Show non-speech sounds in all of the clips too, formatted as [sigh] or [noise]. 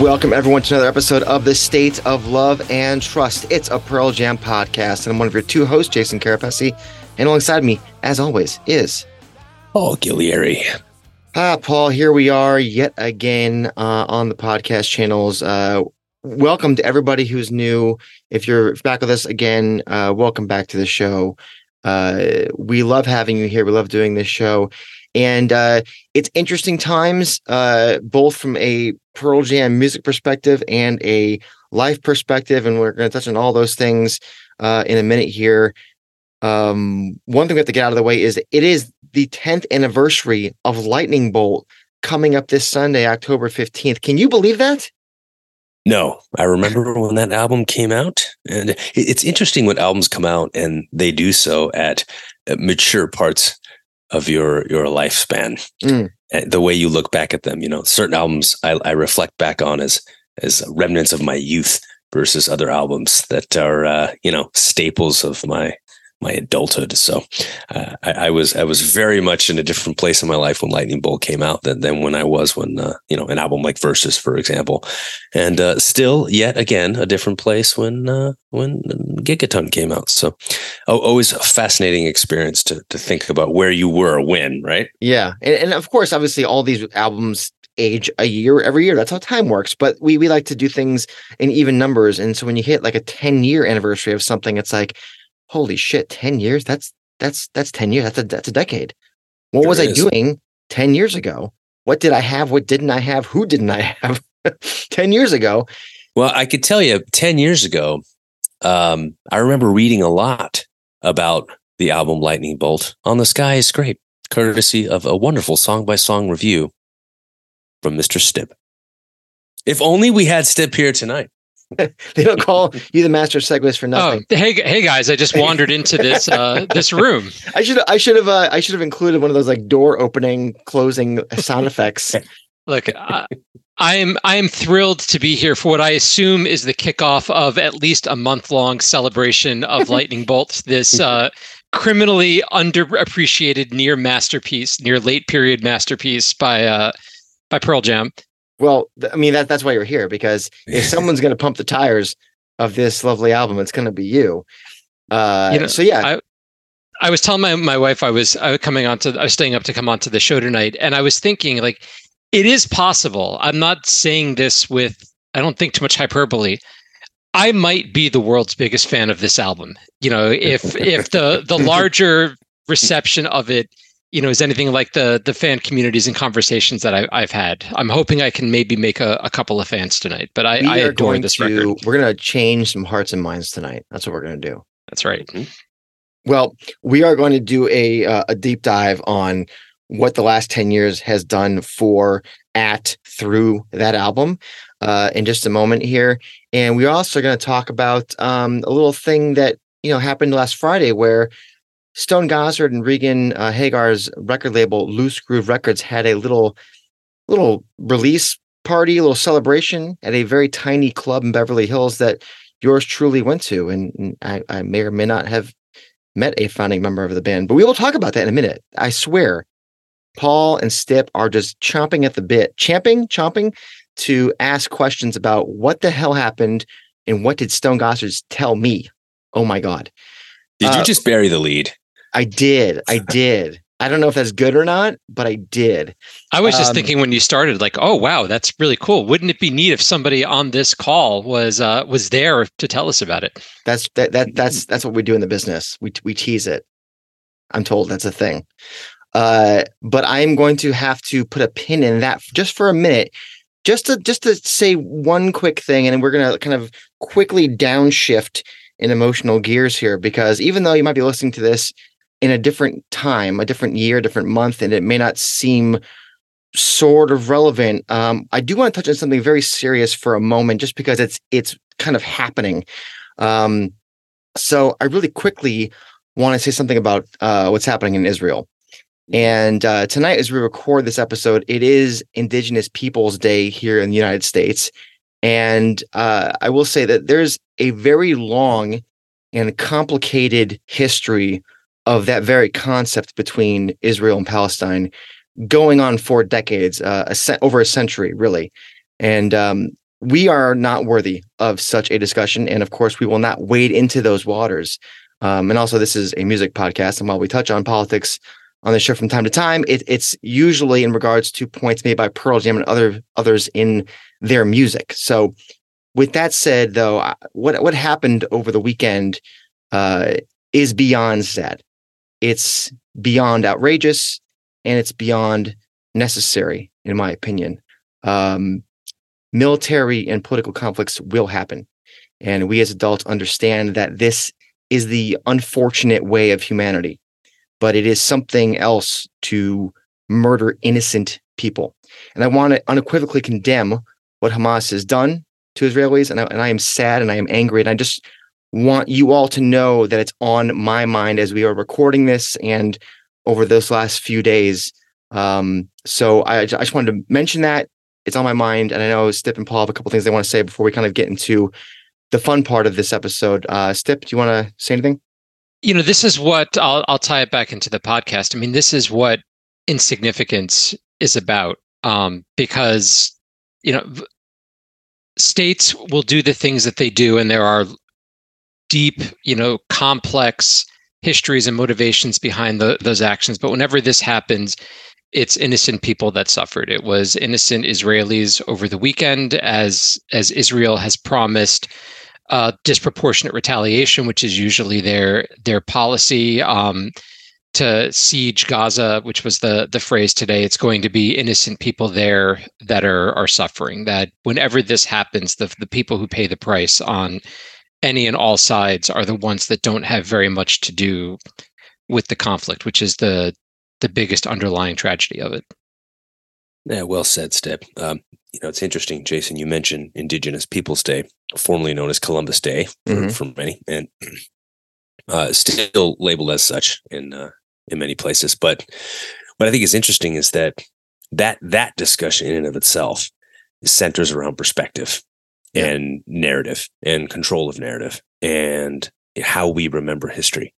Welcome, everyone, to another episode of the State of Love and Trust. It's a Pearl Jam podcast, and I'm one of your two hosts, Jason Carapesi. And alongside me, as always, is Paul Gillieri. Ah, Paul, here we are yet again uh, on the podcast channels. Uh, welcome to everybody who's new. If you're back with us again, uh, welcome back to the show. Uh, we love having you here. We love doing this show. And uh, it's interesting times, uh, both from a Pearl Jam music perspective and a life perspective. And we're going to touch on all those things uh, in a minute here. Um, one thing we have to get out of the way is it is the 10th anniversary of Lightning Bolt coming up this Sunday, October 15th. Can you believe that? No, I remember when that album came out. And it's interesting when albums come out and they do so at mature parts of your your lifespan. Mm. The way you look back at them, you know, certain albums I, I reflect back on as as remnants of my youth versus other albums that are uh, you know staples of my my adulthood. So uh, I, I, was I was very much in a different place in my life when Lightning Bolt came out than, than when I was when uh, you know an album like Versus, for example, and uh, still yet again a different place when uh, when Gigaton came out. So oh, always a fascinating experience to to think about where you were when, right? Yeah, and, and of course, obviously, all these albums age a year every year. That's how time works. But we we like to do things in even numbers. And so when you hit like a 10 year anniversary of something, it's like, holy shit, 10 years? That's that's that's 10 years. That's a that's a decade. What there was is. I doing 10 years ago? What did I have? What didn't I have? Who didn't I have [laughs] 10 years ago? Well, I could tell you 10 years ago, um, I remember reading a lot about the album Lightning Bolt on the Sky I Scrape, courtesy of a wonderful song by song review from Mr. Stip. If only we had Stip here tonight. They don't call you the master segues for nothing. Oh, hey, hey guys! I just wandered into this uh, this room. [laughs] I should I should have uh, I should have included one of those like door opening, closing sound effects. [laughs] Look, I, I am I am thrilled to be here for what I assume is the kickoff of at least a month long celebration of [laughs] Lightning Bolts. This uh, criminally underappreciated near masterpiece, near late period masterpiece by uh, by Pearl Jam. Well, I mean that that's why you're here because if [laughs] someone's going to pump the tires of this lovely album, it's going to be you. Uh, you know, so yeah. I, I was telling my, my wife I was I was coming on to I was staying up to come onto the show tonight, and I was thinking like it is possible. I'm not saying this with I don't think too much hyperbole. I might be the world's biggest fan of this album. You know, if if the the [laughs] larger reception of it you know is anything like the the fan communities and conversations that I, have had. I'm hoping I can maybe make a, a couple of fans tonight. But I, I adore this to, record. We're going to change some hearts and minds tonight. That's what we're going to do. That's right. Mm-hmm. Well, we are going to do a uh, a deep dive on what the last 10 years has done for at through that album uh, in just a moment here and we're also going to talk about um, a little thing that you know happened last friday where Stone Gossard and Regan uh, Hagar's record label, Loosegroove Records, had a little little release party, a little celebration at a very tiny club in Beverly Hills that yours truly went to. And I, I may or may not have met a founding member of the band, but we will talk about that in a minute. I swear, Paul and Stip are just chomping at the bit, champing, chomping to ask questions about what the hell happened and what did Stone Gossard tell me? Oh my God. Did uh, you just bury the lead? I did. I [laughs] did. I don't know if that's good or not, but I did. I was just um, thinking when you started, like, oh wow, that's really cool. Wouldn't it be neat if somebody on this call was uh, was there to tell us about it? That's that that that's that's what we do in the business. We we tease it. I'm told that's a thing. Uh, but I'm going to have to put a pin in that just for a minute, just to just to say one quick thing, and we're gonna kind of quickly downshift in emotional gears here because even though you might be listening to this in a different time, a different year, different month, and it may not seem sort of relevant. Um, I do want to touch on something very serious for a moment, just because it's it's kind of happening. Um, so I really quickly want to say something about uh, what's happening in Israel. And uh, tonight, as we record this episode, it is Indigenous Peoples Day here in the United States. And uh, I will say that there's a very long and complicated history of that very concept between Israel and Palestine going on for decades, uh, a over a century, really. And um, we are not worthy of such a discussion. And of course, we will not wade into those waters. Um, and also, this is a music podcast. And while we touch on politics on the show from time to time, it, it's usually in regards to points made by Pearl Jam and other others in their music. So, with that said, though, what what happened over the weekend uh, is beyond sad. It's beyond outrageous, and it's beyond necessary, in my opinion. Um, military and political conflicts will happen. And we as adults understand that this is the unfortunate way of humanity, but it is something else to murder innocent people. And I want to unequivocally condemn what Hamas has done to Israelis. And I, and I am sad and I am angry. And I just want you all to know that it's on my mind as we are recording this and over those last few days. Um, so I, I just wanted to mention that it's on my mind, and I know Stip and Paul have a couple things they want to say before we kind of get into the fun part of this episode. Uh, Stip, do you want to say anything? You know, this is what I'll I'll tie it back into the podcast. I mean, this is what insignificance is about, um, because you know states will do the things that they do, and there are deep, you know, complex histories and motivations behind the, those actions. But whenever this happens, it's innocent people that suffered. It was innocent Israelis over the weekend, as as Israel has promised uh, disproportionate retaliation, which is usually their their policy. Um, to siege Gaza, which was the the phrase today, it's going to be innocent people there that are are suffering. That whenever this happens, the the people who pay the price on any and all sides are the ones that don't have very much to do with the conflict, which is the the biggest underlying tragedy of it. Yeah, well said, Stip. Um, you know, it's interesting, Jason. You mentioned Indigenous Peoples Day, formerly known as Columbus Day for, mm-hmm. for many, and uh, still labeled as such in uh, in many places. But what I think is interesting is that that that discussion in and of itself centers around perspective and narrative and control of narrative and how we remember history.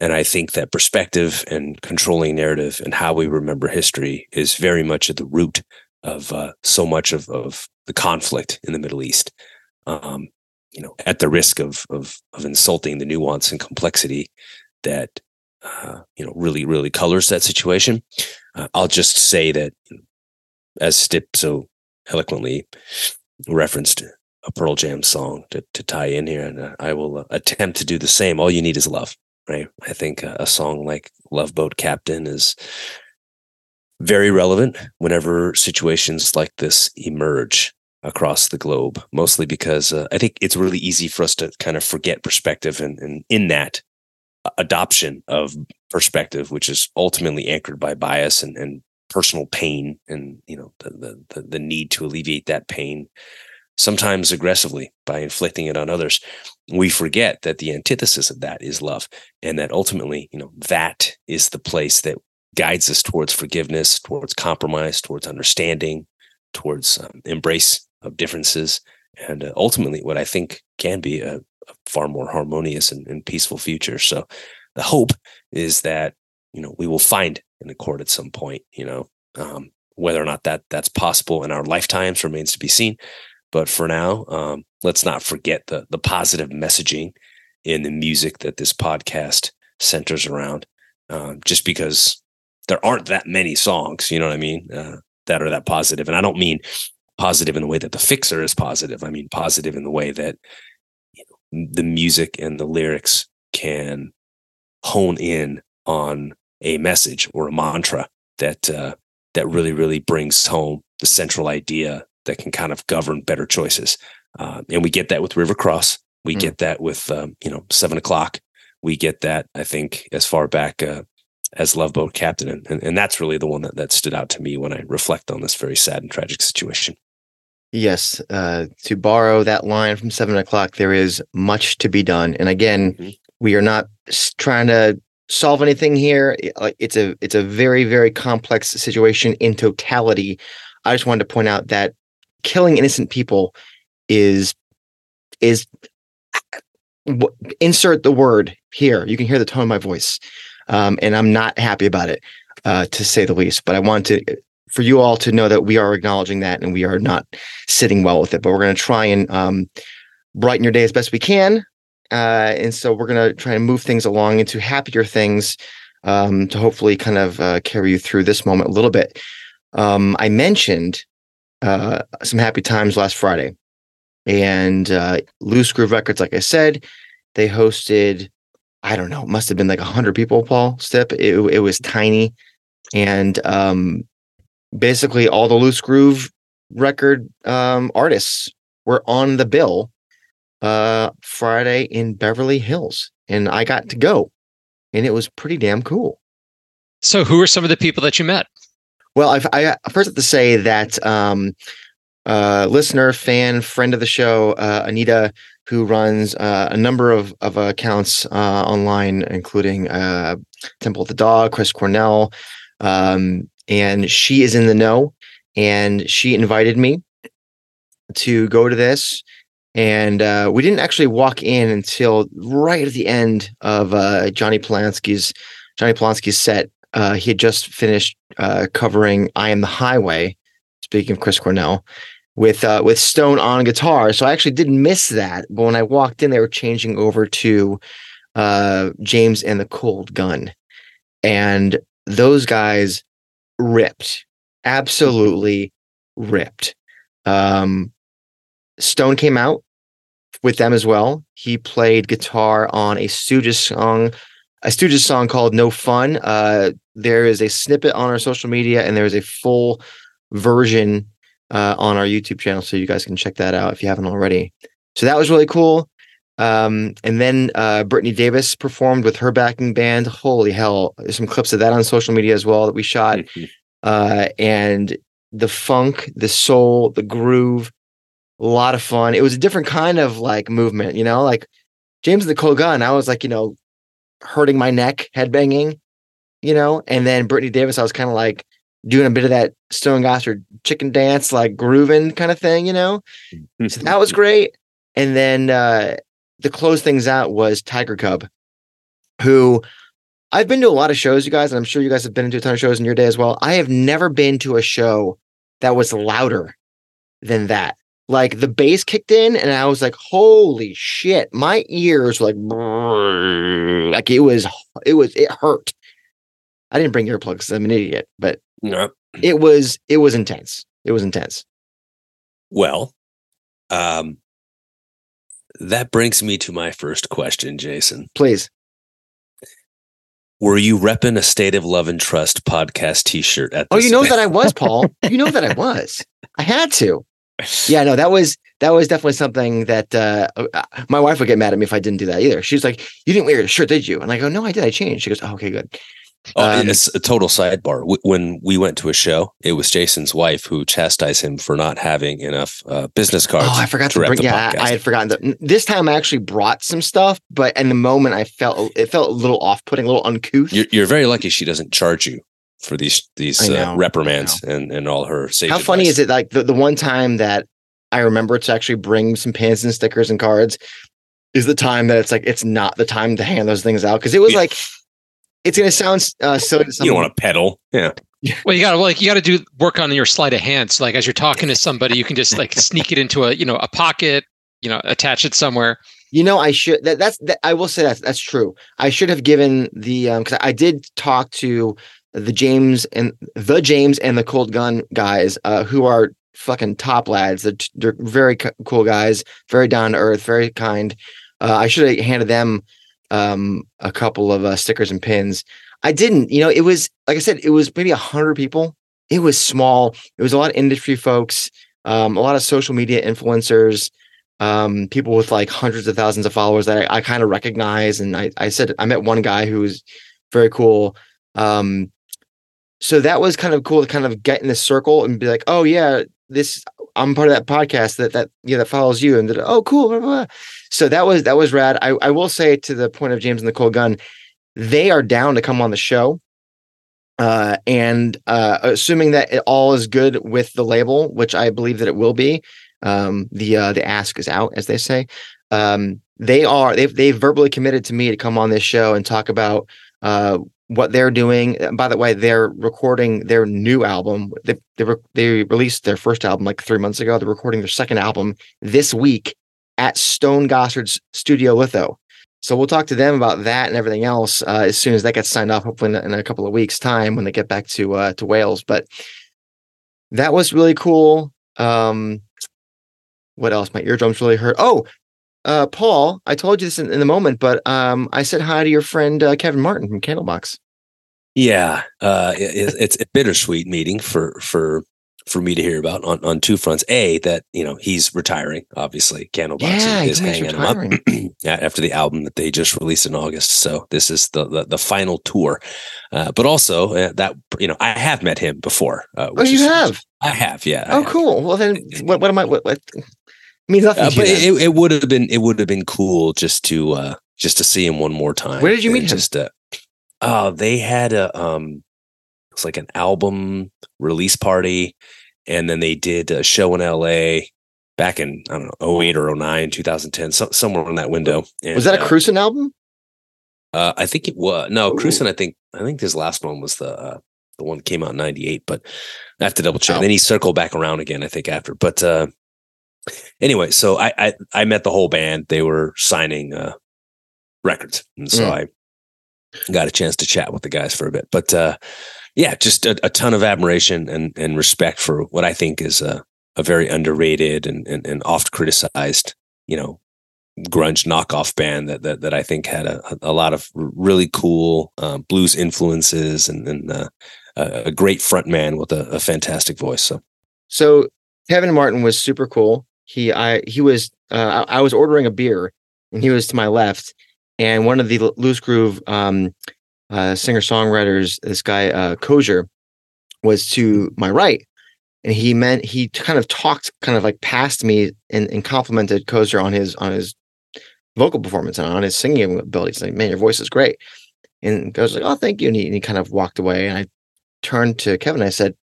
And I think that perspective and controlling narrative and how we remember history is very much at the root of uh, so much of, of the conflict in the Middle East. Um, you know, at the risk of, of, of insulting the nuance and complexity that uh, you know really really colors that situation, uh, I'll just say that as Stip so eloquently referenced a Pearl Jam song to, to tie in here, and uh, I will uh, attempt to do the same. All you need is love right? I think a song like Love Boat Captain is very relevant whenever situations like this emerge across the globe, mostly because uh, I think it's really easy for us to kind of forget perspective and, and in that adoption of perspective, which is ultimately anchored by bias and, and personal pain and, you know, the, the, the need to alleviate that pain sometimes aggressively by inflicting it on others. We forget that the antithesis of that is love, and that ultimately, you know, that is the place that guides us towards forgiveness, towards compromise, towards understanding, towards um, embrace of differences, and uh, ultimately, what I think can be a, a far more harmonious and, and peaceful future. So, the hope is that you know we will find an accord at some point. You know, um, whether or not that that's possible in our lifetimes remains to be seen. But for now, um, let's not forget the the positive messaging in the music that this podcast centers around. Um, just because there aren't that many songs, you know what I mean, uh, that are that positive. And I don't mean positive in the way that the fixer is positive. I mean positive in the way that you know, the music and the lyrics can hone in on a message or a mantra that uh, that really really brings home the central idea that can kind of govern better choices. Uh, and we get that with River Cross. We mm. get that with um, you know seven o'clock. We get that I think as far back uh, as Love Boat Captain, and, and, and that's really the one that that stood out to me when I reflect on this very sad and tragic situation. Yes, uh, to borrow that line from seven o'clock, there is much to be done. And again, mm-hmm. we are not trying to solve anything here. It's a it's a very very complex situation in totality. I just wanted to point out that killing innocent people is is insert the word here. You can hear the tone of my voice, um, and I'm not happy about it, uh, to say the least. But I want to for you all to know that we are acknowledging that and we are not sitting well with it, but we're going to try and um, brighten your day as best we can. Uh, and so we're going to try and move things along into happier things um, to hopefully kind of uh, carry you through this moment a little bit. Um, I mentioned uh, some happy times last Friday, and uh, Loosegroove Records, like I said, they hosted. I don't know, must have been like hundred people. Paul Stip. It, it was tiny, and um, basically all the Loosegroove record um, artists were on the bill uh, Friday in Beverly Hills, and I got to go, and it was pretty damn cool. So, who are some of the people that you met? Well, I've, I first have to say that um, uh, listener, fan, friend of the show, uh, Anita, who runs uh, a number of of accounts uh, online, including uh, Temple of the Dog, Chris Cornell, um, and she is in the know, and she invited me to go to this and uh, we didn't actually walk in until right at the end of uh, Johnny Polonsky's Johnny Polonsky's set. Uh, he had just finished uh, covering "I Am the Highway." Speaking of Chris Cornell, with uh, with Stone on guitar, so I actually didn't miss that. But when I walked in, they were changing over to uh, James and the Cold Gun, and those guys ripped, absolutely ripped. Um, Stone came out with them as well. He played guitar on a Stooges song, a Stooges song called "No Fun." Uh, there is a snippet on our social media, and there is a full version uh, on our YouTube channel, so you guys can check that out if you haven't already. So that was really cool. Um, and then uh, Brittany Davis performed with her backing band. Holy hell! There's some clips of that on social media as well that we shot. [laughs] uh, and the funk, the soul, the groove, a lot of fun. It was a different kind of like movement, you know, like James and the Cold Gun. I was like, you know, hurting my neck, headbanging, you know, and then Brittany Davis, I was kind of like doing a bit of that Stone Gossard chicken dance, like grooving kind of thing, you know. so that was [laughs] great. And then uh the close things out was Tiger Cub, who I've been to a lot of shows, you guys, and I'm sure you guys have been into a ton of shows in your day as well. I have never been to a show that was louder than that like the bass kicked in and I was like, holy shit. My ears were like like it was it was it hurt. I didn't bring earplugs, I'm an idiot, but no. it was it was intense. It was intense. Well, um that brings me to my first question, Jason. Please. Were you repping a State of Love and Trust podcast t-shirt at Oh, you know event? that I was, [laughs] Paul. you know that I was. I had to. Yeah no that was that was definitely something that uh, uh, my wife would get mad at me if i didn't do that either. She's like you didn't wear your shirt did you? And i go no i did. I changed. She goes oh, okay good. Oh, Um, it's a total sidebar. When we went to a show, it was Jason's wife who chastised him for not having enough uh, business cards. oh i forgot to to bring yeah podcast. I had forgotten that. This time i actually brought some stuff but in the moment i felt it felt a little off-putting a little uncouth. You're, you're very lucky she doesn't charge you for these these I uh, reprimands and, and all her sage how funny advice. is it like the, the one time that i remember to actually bring some pins and stickers and cards is the time that it's like it's not the time to hand those things out because it was Yeah. like it's gonna sound uh, silly You don't want to peddle. Yeah. Well, you got to like you got to do work on your sleight of hand. So, like as you're talking to somebody, you can just like [laughs] sneak it into a you know a pocket, you know, attach it somewhere. You know, I should. That, that's. That, I will say that that's true. I should have given the um because I did talk to the James and the James and the Cold Gun guys, uh, who are fucking top lads. They're, they're very co- cool guys, very down to earth, very kind. Uh, I should have handed them um, a couple of uh, stickers and pins. I didn't. You know, it was like I said, it was maybe a hundred people. It was small. It was a lot of industry folks, um, a lot of social media influencers um, people with like hundreds of thousands of followers that I, I kind of recognize. And I, I said, I met one guy who was very cool. Um, so that was kind of cool to kind of get in the circle and be like, oh yeah, this I'm part of that podcast that that yeah that follows you and that, oh cool. Blah, blah. So that was that was rad. I, I will say to the point of James and the Cold Gun, they are down to come on the show. Uh, and uh, assuming that it all is good with the label, which I believe that it will be, um, the uh, the ask is out, as they say. Um, they are they've they've verbally committed to me to come on this show and talk about uh, what they're doing. By the way, they're recording their new album. They they, re- they released their first album like three months ago. They're recording their second album this week at Stone Gossard's Studio Litho. So we'll talk to them about that and everything else uh, as soon as that gets signed off, hopefully in a couple of weeks' time when they get back to uh, to Wales. But that was really cool. Um, what else? My eardrums really hurt. Oh, uh, Paul, I told you this in, in the moment, but um, I said hi to your friend uh, Kevin Martin from Candlebox. Yeah, uh, it, it's a bittersweet meeting for for for me to hear about on, on two fronts. A that you know he's retiring. Obviously, Candlebox Yeah, is, is hanging him up [clears throat] after the album that they just released in August. So this is the the, the final tour. Uh, but also uh, that you know I have met him before. Uh, Oh, you is- have? I have. Yeah. Oh, have. cool. Well, then, what, what am I? What, what means nothing. Uh, but it, it would have been it would have been cool just to uh just to see him one more time. Where did you meet him? Just uh, oh, they had a um, it's like an album release party, and then they did a show in L.A. back in I don't know 08 or 09, 2010, so, somewhere in that window. And, was that a uh, album? Uh, I think it was no Ooh. Cruising. I think I think his last one was the uh, the one that came out in '98, but I have to double check. Oh. Then he circled back around again. I think after, but uh, anyway, so I, I I met the whole band. They were signing uh, records, and so Mm. I got a chance to chat with the guys for a bit. But uh, yeah, just a, a ton of admiration and and respect for what I think is a a very underrated and and, and oft criticized, you know, grunge knockoff band that that, that I think had a, a lot of really cool uh, blues influences and, and uh, a great front man with a, a fantastic voice. So So Kevin Martin was super cool. He I he was uh, I, was ordering a beer and he was to my left, and one of the Loosegroove um, uh, singer songwriters, this guy uh, Kozier, was to my right, and he meant he kind of talked kind of like past me and, and complimented Kozier on his on his vocal performance and on his singing abilities. Like, man, your voice is great. And Kozier's like, oh, thank you. And he, and he kind of walked away. And I turned to Kevin. I said,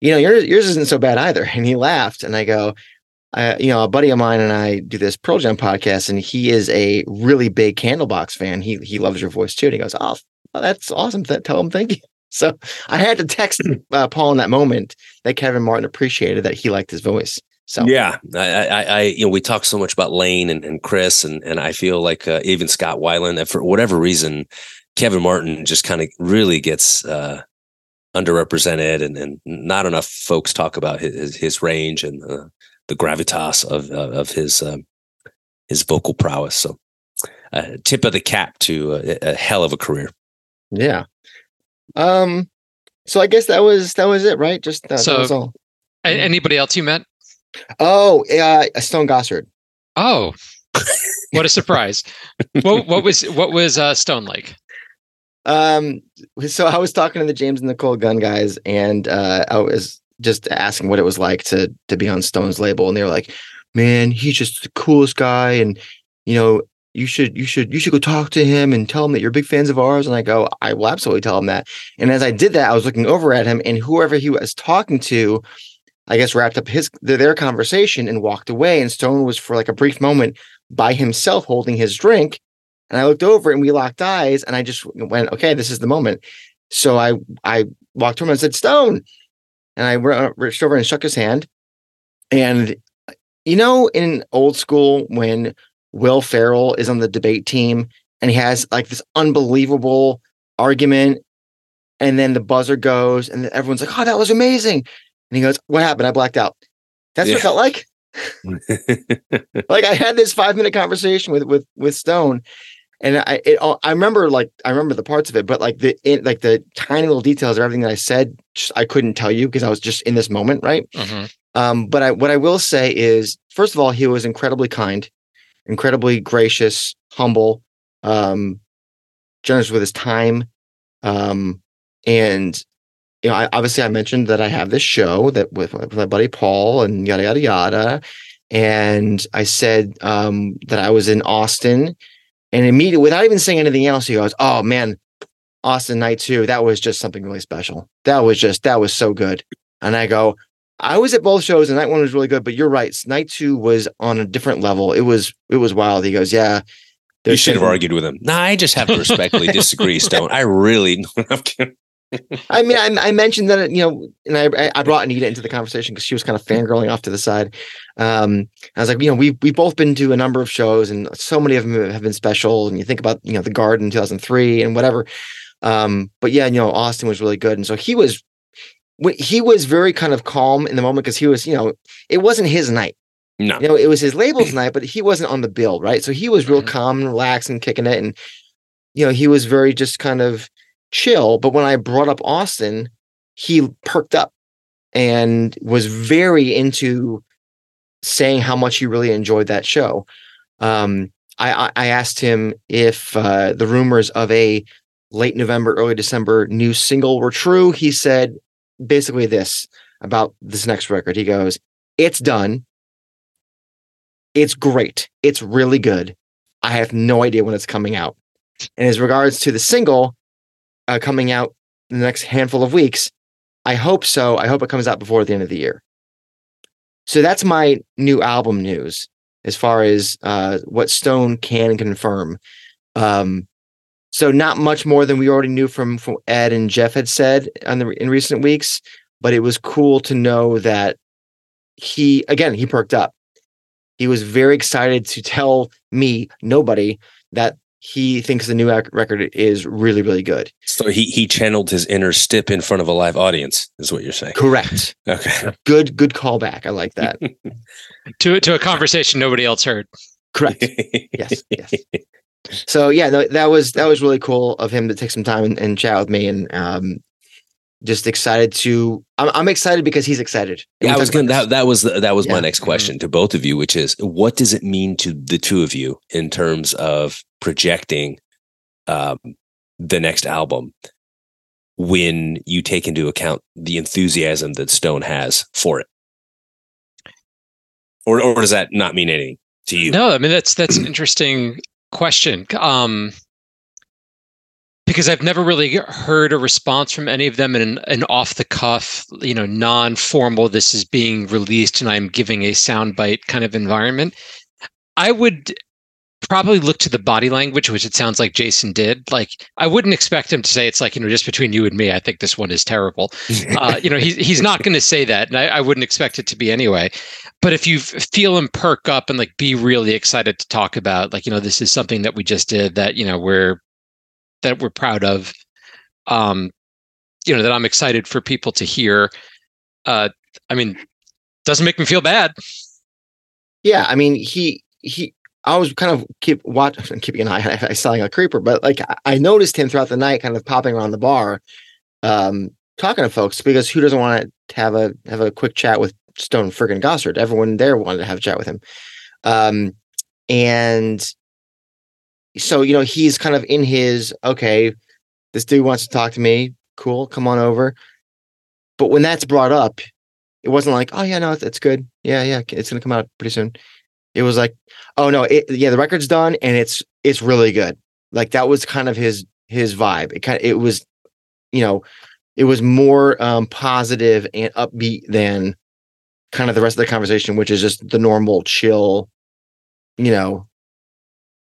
you know, yours yours isn't so bad either. And he laughed. And I go, uh, you know, a buddy of mine and I do this Pearl Jam podcast, and he is a really big Candlebox fan. He he loves your voice too. And he goes, oh, that's awesome. Th- tell him thank you. [laughs] So I had to text uh, Paul in that moment that Kevin Martin appreciated that he liked his voice. So yeah, I, I, I you know we talk so much about Lane and, and Chris and and I feel like uh, even Scott Weiland for whatever reason Kevin Martin just kind of really gets uh, underrepresented and, and not enough folks talk about his his range and uh, the gravitas of uh, of his um, his vocal prowess. So uh, tip of the cap to a, a hell of a career. yeah. Um. So I guess that was that was it, right? Just that, So- that was all. A- Anybody else you met? Oh, uh, Stone Gossard. Oh, what a surprise! what what was [laughs] what was uh, Stone like? Um, so I was talking to the James and the Cold Gun guys, and uh, I was just asking what it was like to to be on Stone's label, and they were like, "Man, he's just the coolest guy, and you know, you should you should you should go talk to him and tell him that you're big fans of ours." And I go, "I will absolutely tell him that." And as I did that, I was looking over at him, and whoever he was talking to, I guess wrapped up his their, conversation and walked away. And Stone was for like a brief moment by himself holding his drink. And I looked over and we locked eyes and I just went, okay, this is the moment. So I I walked over and said, Stone. And I uh, reached over and shook his hand. And you know, in old school, when Will Ferrell is on the debate team and he has like this unbelievable argument, and then the buzzer goes, and everyone's like, Oh, that was amazing. And he goes, What happened? I blacked out. That's what Yeah. it felt like [laughs] like I had this five minute conversation with with with Stone, and I it all I remember like I remember the parts of it, but like the like the tiny little details of everything that I said, just, I couldn't tell you because I was just in this moment, right? Mhm. Um, but I what I will say is, first of all, he was incredibly kind, incredibly gracious, humble, um, generous with his time, um, and you know, I, obviously I mentioned that I have this show that with, with my buddy Paul and yada yada yada, and I said um, that I was in Austin, and immediately without even saying anything else, he goes, "Oh man, Austin night two, that was just something really special. That was just that was so good." And I go, I was at both shows, and night one was really good, but you're right. Night two was on a different level. It was it was wild. He goes, yeah. you should have argued with him. No, I just have to respectfully disagree, Stone. I really. [laughs] I mean, I, I, mentioned that you know, and I I brought Anita into the conversation because she was kind of fangirling off to the side. Um, I was like, you know, we've we've both been to a number of shows, and so many of them have been special. And you think about you know the Garden 2003 and whatever. Um, but yeah, you know, Austin was really good, and so he was he was very kind of calm in the moment because he was, you know, it wasn't his night. No, you know, it was his label's [clears throat] night, but he wasn't on the bill, right? So he was real mm-hmm. calm and relaxed and kicking it, and you know, he was very just kind of chill. But when I brought up Austin, he perked up and was very into saying how much he really enjoyed that show. Um, I, I asked him if uh, the rumors of a late November, early December new single were true. He said basically this about this next record. He goes, It's done. It's great. It's really good. I have no idea when it's coming out. And as regards to the single uh, coming out in the next handful of weeks, I hope so. I hope it comes out before the end of the year. So that's my new album news as far as uh, what Stone can confirm. Um, so not much more than we already knew from, from Ed and Jeff had said the, in recent weeks, but it was cool to know that he again he perked up. He was very excited to tell me nobody that he thinks the new record is really really good. So he he channeled his inner Stip in front of a live audience is what you're saying. Correct. [laughs] Okay. Good good callback. I like that. [laughs] to to a conversation nobody else heard. Correct. yes. Yes so yeah, that was that was really cool of him to take some time and, and chat with me, and um, just excited to. I'm, I'm excited because he's excited. Yeah, I was going. That that was the, that was yeah. my next mm-hmm. question mm-hmm. to both of you, which is, what does it mean to the two of you in terms of projecting um, the next album when you take into account the enthusiasm that Stone has for it, or or does that not mean anything? to you? No, I mean that's that's an interesting question. Um, because I've never really heard a response from any of them in an, off the cuff, you know, non formal, this is being released and I'm giving a soundbite kind of environment. I would probably look to the body language, which it sounds like Jason did. Like, I wouldn't expect him to say it's like, you know, just between you and me, I think this one is terrible. [laughs] uh, you know, he's, he's not going to say that. And I, I wouldn't expect it to be anyway but if you feel him perk up and like be really excited to talk about like you know this is something that we just did that you know we're that we're proud of um you know that i'm excited for people to hear uh i mean doesn't make me feel bad yeah i mean he he I was kind of keep watching, [laughs] keeping an eye. On I sound like a creeper, but like I noticed him throughout the night, kind of popping around the bar, um, talking to folks because who doesn't want to have a have a quick chat with Stone friggin' Gossard. Everyone there wanted to have a chat with him. Um, and so, you know, he's kind of in his, okay, this dude wants to talk to me. Cool. Come on over. But when that's brought up, it wasn't like, oh, yeah, no, it's, it's good. Yeah, yeah, it's to come out pretty soon. It was like, oh, no, it, yeah, the record's done and it's, it's really good. Like that was kind of his, his vibe. It kind of, it was, you know, it was more um, positive and upbeat than kind of the rest of the conversation, which is just the normal chill, you know,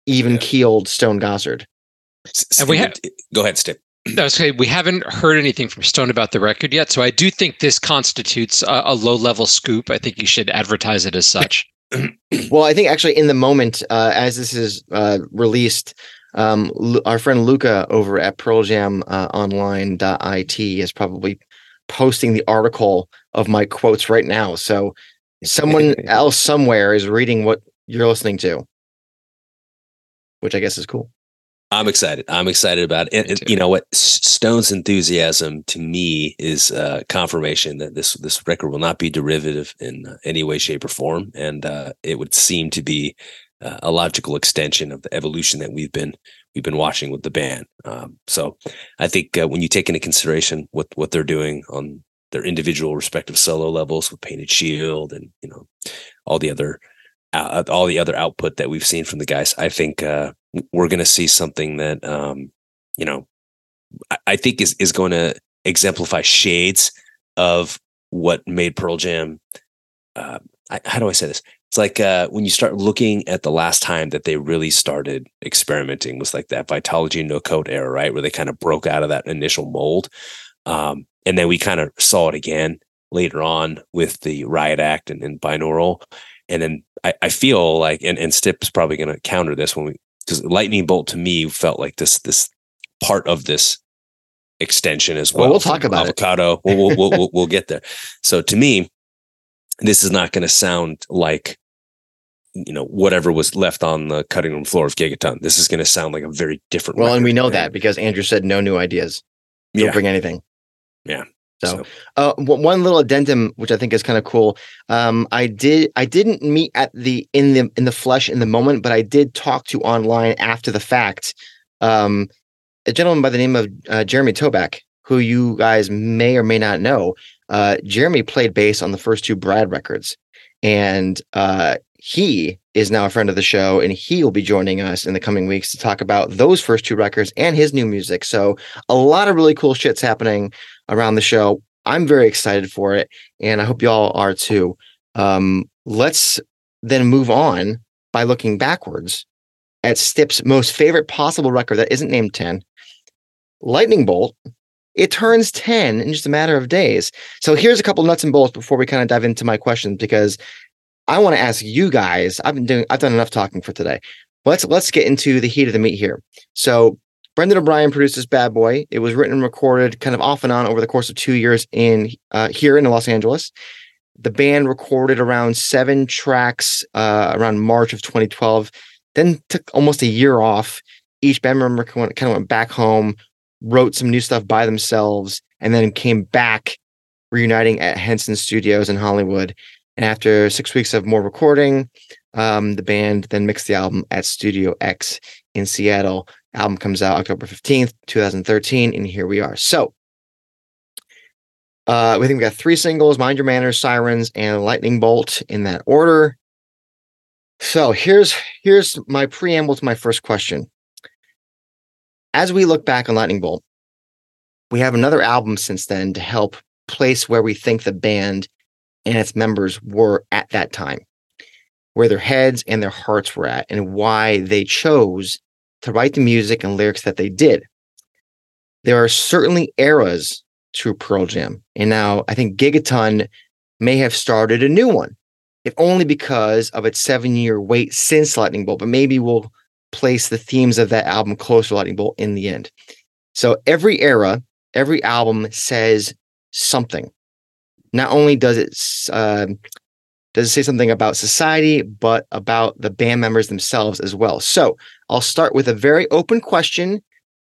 even keeled Stone Gossard. And we have go ahead, Stip. [clears throat] I was saying we haven't heard anything from Stone about the record yet, so I do think this constitutes a, a low level scoop. I think you should advertise it as such. [clears throat] well, I think actually in the moment uh, as this is uh, released, um, our friend Luca over at Pearl Jam uh, Online.it is probably posting the article of my quotes right now. So someone [laughs] else somewhere is reading what you're listening to, which I guess is cool. I'm excited. I'm excited about it. And, you know what? Stone's enthusiasm to me is uh, confirmation that this this record will not be derivative in uh, any way, shape, or form, and uh, it would seem to be uh, a logical extension of the evolution that we've been we've been watching with the band. Um, so I think uh, when you take into consideration what what they're doing on their individual respective solo levels with Painted Shield and you know all the other uh, all the other output that we've seen from the guys, I think uh, we're going to see something that um, you know I, I think is is going to exemplify shades of what made Pearl Jam. Uh, I, how do I say this? it's like uh, when you start looking at the last time that they really started experimenting was like that Vitalogy no code era, right? Where they kind of broke out of that initial mold. Um, and then we kind of saw it again later on with the Riot Act and, and binaural. And then I, I feel like, and, and Stip's probably going to counter this when we, because Lightning Bolt to me felt like this, this part of this extension as well. well we'll talk about avocado. it. we'll, we'll, we'll, we'll, we'll get there. So to me, this is not going to sound like you know whatever was left on the cutting room floor of Gigaton. This is going to sound like a very different. Well, and we know that because Andrew said no new ideas. Don't yeah. bring anything. Yeah. So. Uh, one little addendum, which I think is kind of cool. Um, I did, I didn't meet at the in the in the flesh in the moment, but I did talk to online after the fact. Um, a gentleman by the name of uh, Jeremy Toback, who you guys may or may not know. Uh, Jeremy played bass on the first two Brad records, and uh, he is now a friend of the show, and he will be joining us in the coming weeks to talk about those first two records and his new music. So, a lot of really cool shit's happening around the show. I'm very excited for it, and I hope y'all are too. Um, let's then move on by looking backwards at Stip's most favorite possible record that isn't named 10, Lightning Bolt. It turns 10 in just a matter of days. So here's a couple nuts and bolts before we kind of dive into my questions because I want to ask you guys. I've been doing. I've done enough talking for today. Let's let's get into the heat of the meat here. So Brendan O'Brien produced this bad boy. It was written and recorded kind of off and on over the course of two years in uh, here in Los Angeles. The band recorded around seven tracks uh, around March of 2012. Then took almost a year off. Each band member kind of went back home, wrote some new stuff by themselves, and then came back, reuniting at Henson Studios in Hollywood and after six weeks of more recording, um, the band then mixed the album at Studio X in Seattle. Album comes out October 15th, 2013, and here we are. So, uh, we think we got three singles Mind Your Manners, Sirens, and Lightning Bolt in that order. So here's here's my preamble to my first question. As we look back on Lightning Bolt, we have another album since then to help place where we think the band and its members were at that time, where their heads and their hearts were at, and why they chose to write the music and lyrics that they did. There are certainly eras to Pearl Jam. And now I think Gigaton may have started a new one, if only because of its seven year wait since Lightning Bolt. But maybe we'll place the themes of that album closer to Lightning Bolt in the end. So every era, every album says something not only does it uh, does say something about society, but about the band members themselves as well. So I'll start with a very open question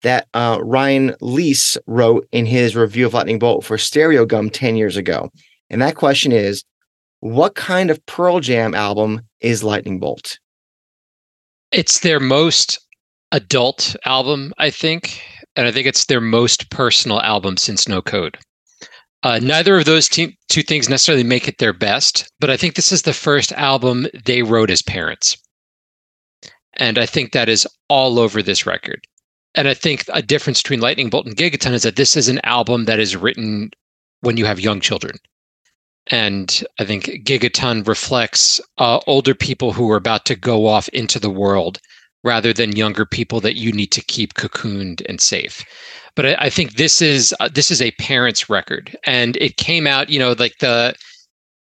that uh, Ryan Leas wrote in his review of Lightning Bolt for Stereogum 10 years ago. And that question is What kind of Pearl Jam album is Lightning Bolt? It's their most adult album, I think. And I think it's their most personal album since No Code. Uh, neither of those two, two things necessarily make it their best, but I think this is the first album they wrote as parents. And I think that is all over this record. And I think a difference between Lightning Bolt and Gigaton is that this is an album that is written when you have young children. And I think Gigaton reflects uh, older people who are about to go off into the world rather than younger people that you need to keep cocooned and safe but I, I think this is uh, this is a parent's record, and it came out, you know, like the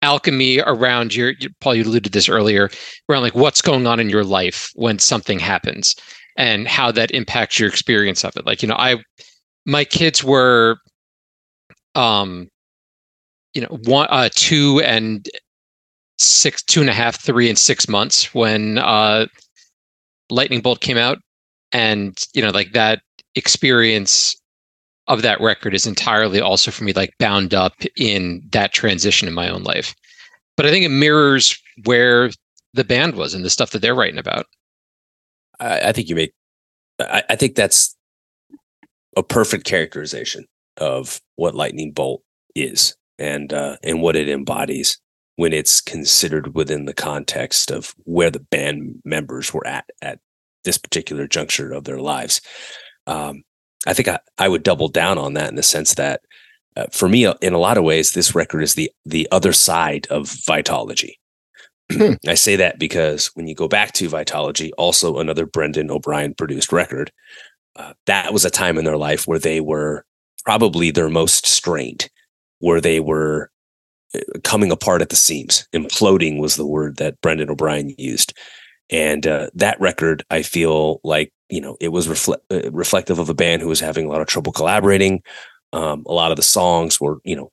alchemy around your Paul. You alluded to this earlier around like what's going on in your life when something happens, and how that impacts your experience of it. Like you know, I my kids were, um, you know, one, uh, two and six, two and a half, three and six months when uh, Lightning Bolt came out, and you know, like that experience of that record is entirely also for me like bound up in that transition in my own life. But I think it mirrors where the band was and the stuff that they're writing about. I, I think you make I, I think that's a perfect characterization of what Lightning Bolt is and uh, and what it embodies when it's considered within the context of where the band members were at at this particular juncture of their lives. Um, I think I, I would double down on that in the sense that uh, for me, uh, in a lot of ways, this record is the the other side of Vitalogy. I say that because when you go back to Vitalogy, also another Brendan O'Brien produced record, uh, that was a time in their life where they were probably their most strained, where they were coming apart at the seams. Imploding was the word that Brendan O'Brien used. And uh, that record, I feel like, you know, it was refle- uh, reflective of a band who was having a lot of trouble collaborating. Um, a lot of the songs were, you know,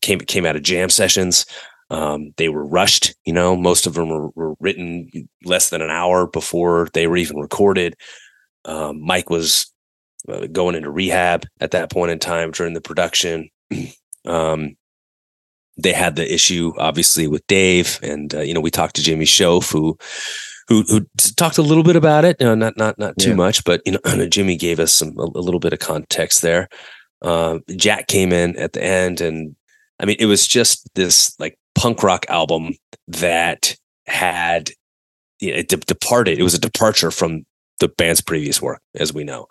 came came out of jam sessions. Um, they were rushed, you know, most of them were, were, written less than an hour before they were even recorded. Um, Mike was uh, going into rehab at that point in time during the production. [clears throat] um, they had the issue, obviously, with Dave, and uh, you know, we talked to Jimmy Shoaf, who who who talked a little bit about it, you know, not not not too yeah. much, but you know, [clears throat] Jimmy gave us some a, a little bit of context there. Uh, Jack came in at the end, and I mean, it was just this like punk rock album that had you know, it de- departed. It was a departure from the band's previous work, as we know,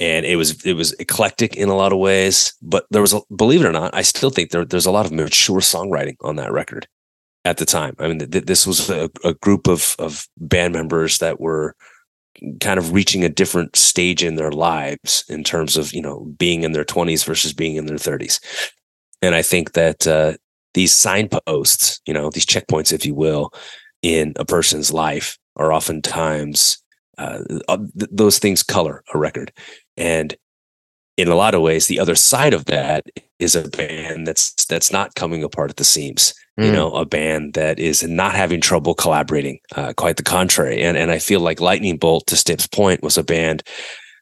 and it was it was eclectic in a lot of ways. But there was, a, believe it or not, I still think there, there's a lot of mature songwriting on that record at the time. I mean, th- this was a, a group of of band members that were kind of reaching a different stage in their lives in terms of you know being in their 20s versus being in their 30s and i think that uh, these signposts, you know, these checkpoints, if you will, in a person's life are oftentimes uh, uh, th- those things color a record. And in a lot of ways, the other side of that is a band that's that's not coming apart at the seams. Mm. You know, a band that is not having trouble collaborating. Uh, quite the contrary. And and I feel like Lightning Bolt, to Stip's point, was a band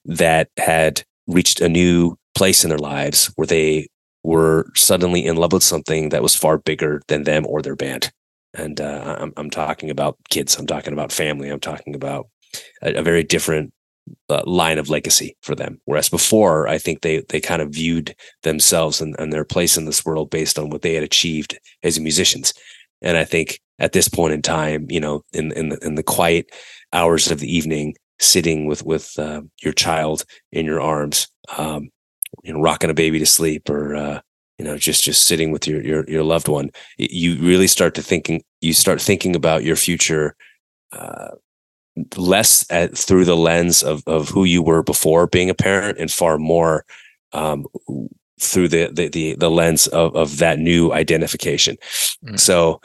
that had reached a new place in their lives where they were suddenly in love with something that was far bigger than them or their band. And uh, I'm, I'm talking about kids. I'm talking about family. I'm talking about a, a very different uh, line of legacy for them. Whereas before, I think they they kind of viewed themselves and, and their place in this world based on what they had achieved as musicians. And I think at this point in time, you know, in in the, in the quiet hours of the evening, sitting with with uh, your child in your arms, um, you know rocking a baby to sleep or uh, you know just just sitting with your your your loved one you really start to thinking you start thinking about your future uh, less at, through the lens of of who you were before being a parent and far more um, through the, the the the lens of of that new identification mm-hmm. so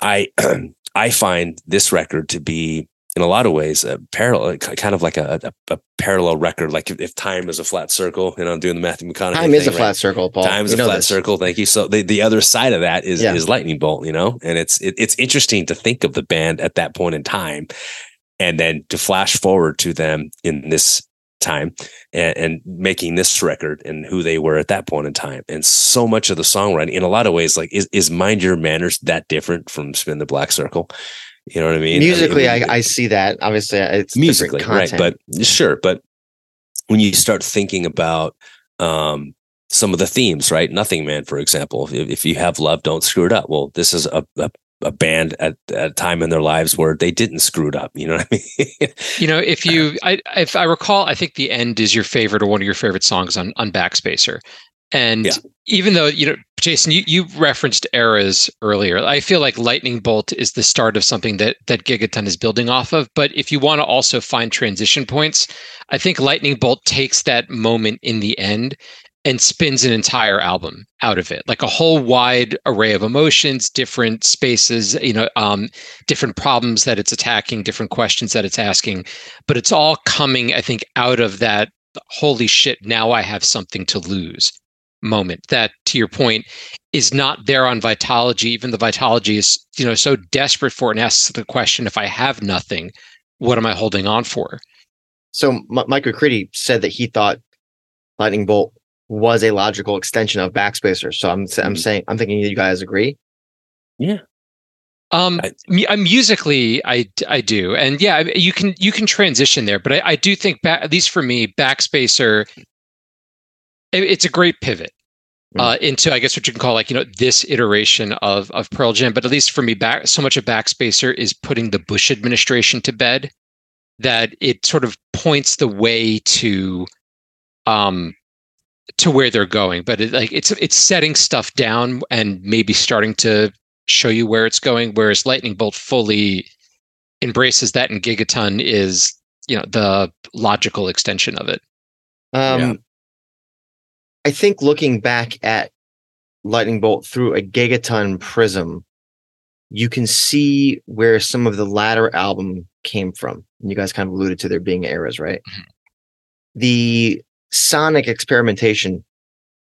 i [clears throat] i find this record to be in a lot of ways a parallel kind of like a, a, a parallel record like if, if, time is a flat circle you know doing the matthew mcconaughey time is a right? flat circle paul time is you a flat this. circle thank you so the, the other side of that is yeah. is lightning bolt you know and it's it, it's interesting to think of the band at that point in time and then to flash forward to them in this time and, and, making this record and who they were at that point in time. And so much of the songwriting, in a lot of ways, like is, is Mind Your Manners that different from Spin the Black Circle? You know what I mean? Musically, I, mean, I, I, see that. Obviously, it's musically right, but sure. But when you start thinking about um, some of the themes, right? Nothing Man, for example. If, if, you have love, don't screw it up. Well, this is a, a a band at, at, a time in their lives where they didn't screw it up. You know what I mean? [laughs] you know, if you, I, if I recall, I think the end is your favorite or one of your favorite songs on on Backspacer, and yeah. even though, you know, Jason, you, you referenced eras earlier. I feel like Lightning Bolt is the start of something that that Gigaton is building off of. But if you want to also find transition points, I think Lightning Bolt takes that moment in the end and spins an entire album out of it. Like a whole wide array of emotions different spaces you know um, different problems that it's attacking different questions that it's asking. But it's all coming i think out of that holy shit now i have something to lose moment that to your point is not there on vitalogy even the vitalogy is you know so desperate for it and asks the question if i have nothing what am i holding on for? So M- mike mccready said that he thought lightning bolt was a logical extension of backspacer so i'm i'm mm-hmm. saying i'm thinking you guys agree yeah um, I, musically, I I do, and yeah, you can you can transition there, but I, I do think back, at least for me, Backspacer it's a great pivot mm. uh, into I guess what you can call like you know this iteration of of Pearl Jam. But at least for me, back so much of Backspacer is putting the Bush administration to bed that it sort of points the way to um to where they're going. But it, like it's it's setting stuff down and maybe starting to show you where it's going, whereas Lightning Bolt fully embraces that, and Gigaton is you know the logical extension of it. Um, yeah. I think looking back at Lightning Bolt through a Gigaton prism, you can see where some of the latter album came from. And you guys kind of alluded to there being eras, right? Mm-hmm. The sonic experimentation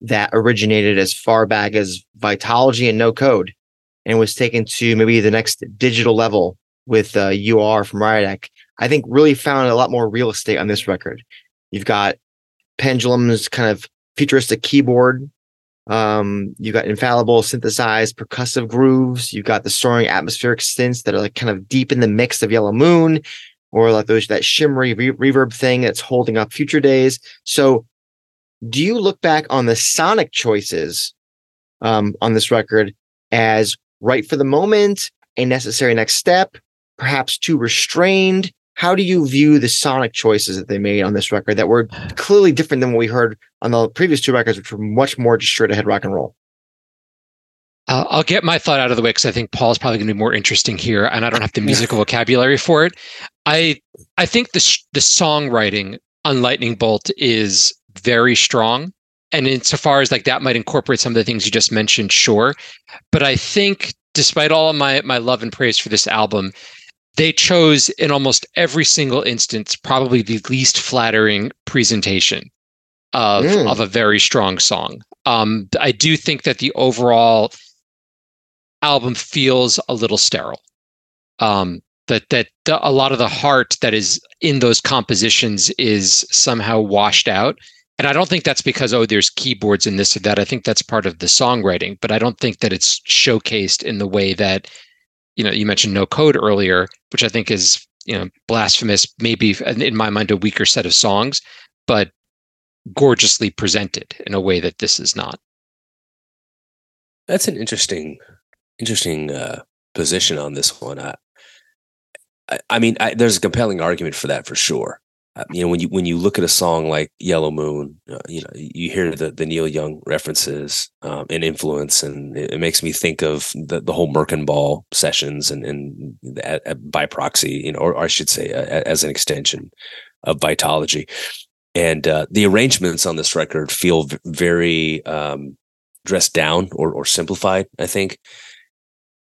that originated as far back as vitalogy and No Code and was taken to maybe the next digital level with uh, You Are from Riot I think really found a lot more real estate on this record. You've got Pendulum's kind of futuristic keyboard. Um, you've got infallible synthesized percussive grooves. You've got the soaring atmospheric synths that are like kind of deep in the mix of Yellow Moon, or like those that shimmery re- reverb thing that's holding up future days. So, do you look back on the sonic choices um, on this record as right for the moment, a necessary next step, perhaps too restrained? How do you view the sonic choices that they made on this record that were clearly different than what we heard on the previous two records, which were much more just straight ahead rock and roll? Uh, I'll get my thought out of the way because I think Paul's probably going to be more interesting here, and I don't have the musical vocabulary for it. I I think the the songwriting on Lightning Bolt is very strong, and insofar as like that might incorporate some of the things you just mentioned, sure. But I think, despite all of my my love and praise for this album, they chose in almost every single instance probably the least flattering presentation of mm. of a very strong song. Um, I do think that the overall album feels a little sterile. Um, that that the, a lot of the heart that is in those compositions is somehow washed out. And I don't think that's because oh there's keyboards in this or that. I think that's part of the songwriting, but I don't think that it's showcased in the way that you know, you mentioned no code earlier, which I think is, you know, blasphemous, maybe in my mind, a weaker set of songs, but gorgeously presented in a way that this is not. That's an interesting, interesting uh, position on this one. I, I, I mean, I, there's a compelling argument for that for sure. Uh, you know when you when you look at a song like Yellow Moon, uh, you know you hear the the Neil Young references um, and influence, and it, it, makes me think of the the whole Merkinball sessions and and by proxy, you know, or, or I should say as an extension of Vitalogy. and uh, the arrangements on this record feel v- very um, dressed down or or simplified. I think,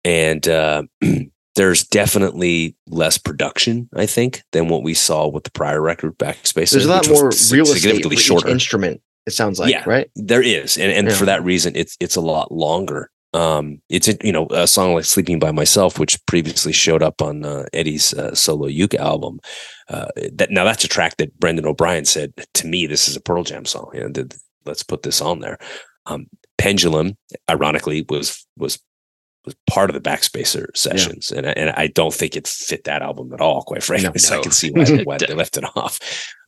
and uh, [clears throat] there's definitely less production, I think, than what we saw with the prior record Backspace. There's a lot more real significantly shorter instrument. It sounds like, yeah, right? There is, and and yeah. for that reason, it's it's a lot longer. Um, it's you know a song like "Sleeping by Myself," which previously showed up on uh, Eddie's uh, solo uke album. Uh, that now that's a track that Brendan O'Brien said to me, "This is a Pearl Jam song." You know, let's put this on there. Um, Pendulum, ironically, was was was part of the Backspacer sessions, yeah. and I, and I don't think it fit that album at all, quite frankly. No, [laughs] so no. I can see why, [laughs] why they left it off.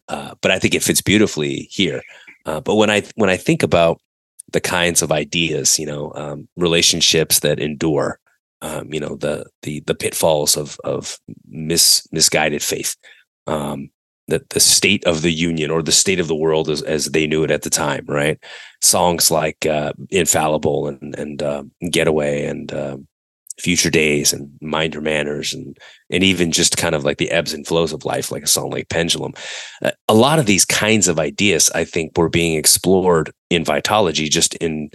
Uh, but I think it fits beautifully here. Uh, but when I when I think about the kinds of ideas, you know, um, relationships that endure, um, you know, the the the pitfalls of of mis misguided faith, um, the the state of the union or the state of the world as, as they knew it at the time, right? Songs like uh, "Infallible" and and uh, "Getaway" and uh, "Future Days" and "Mind Your Manners" and and even just kind of like the ebbs and flows of life, like a song like "Pendulum." Uh, a lot of these kinds of ideas, I think, were being explored in Vitalogy, just in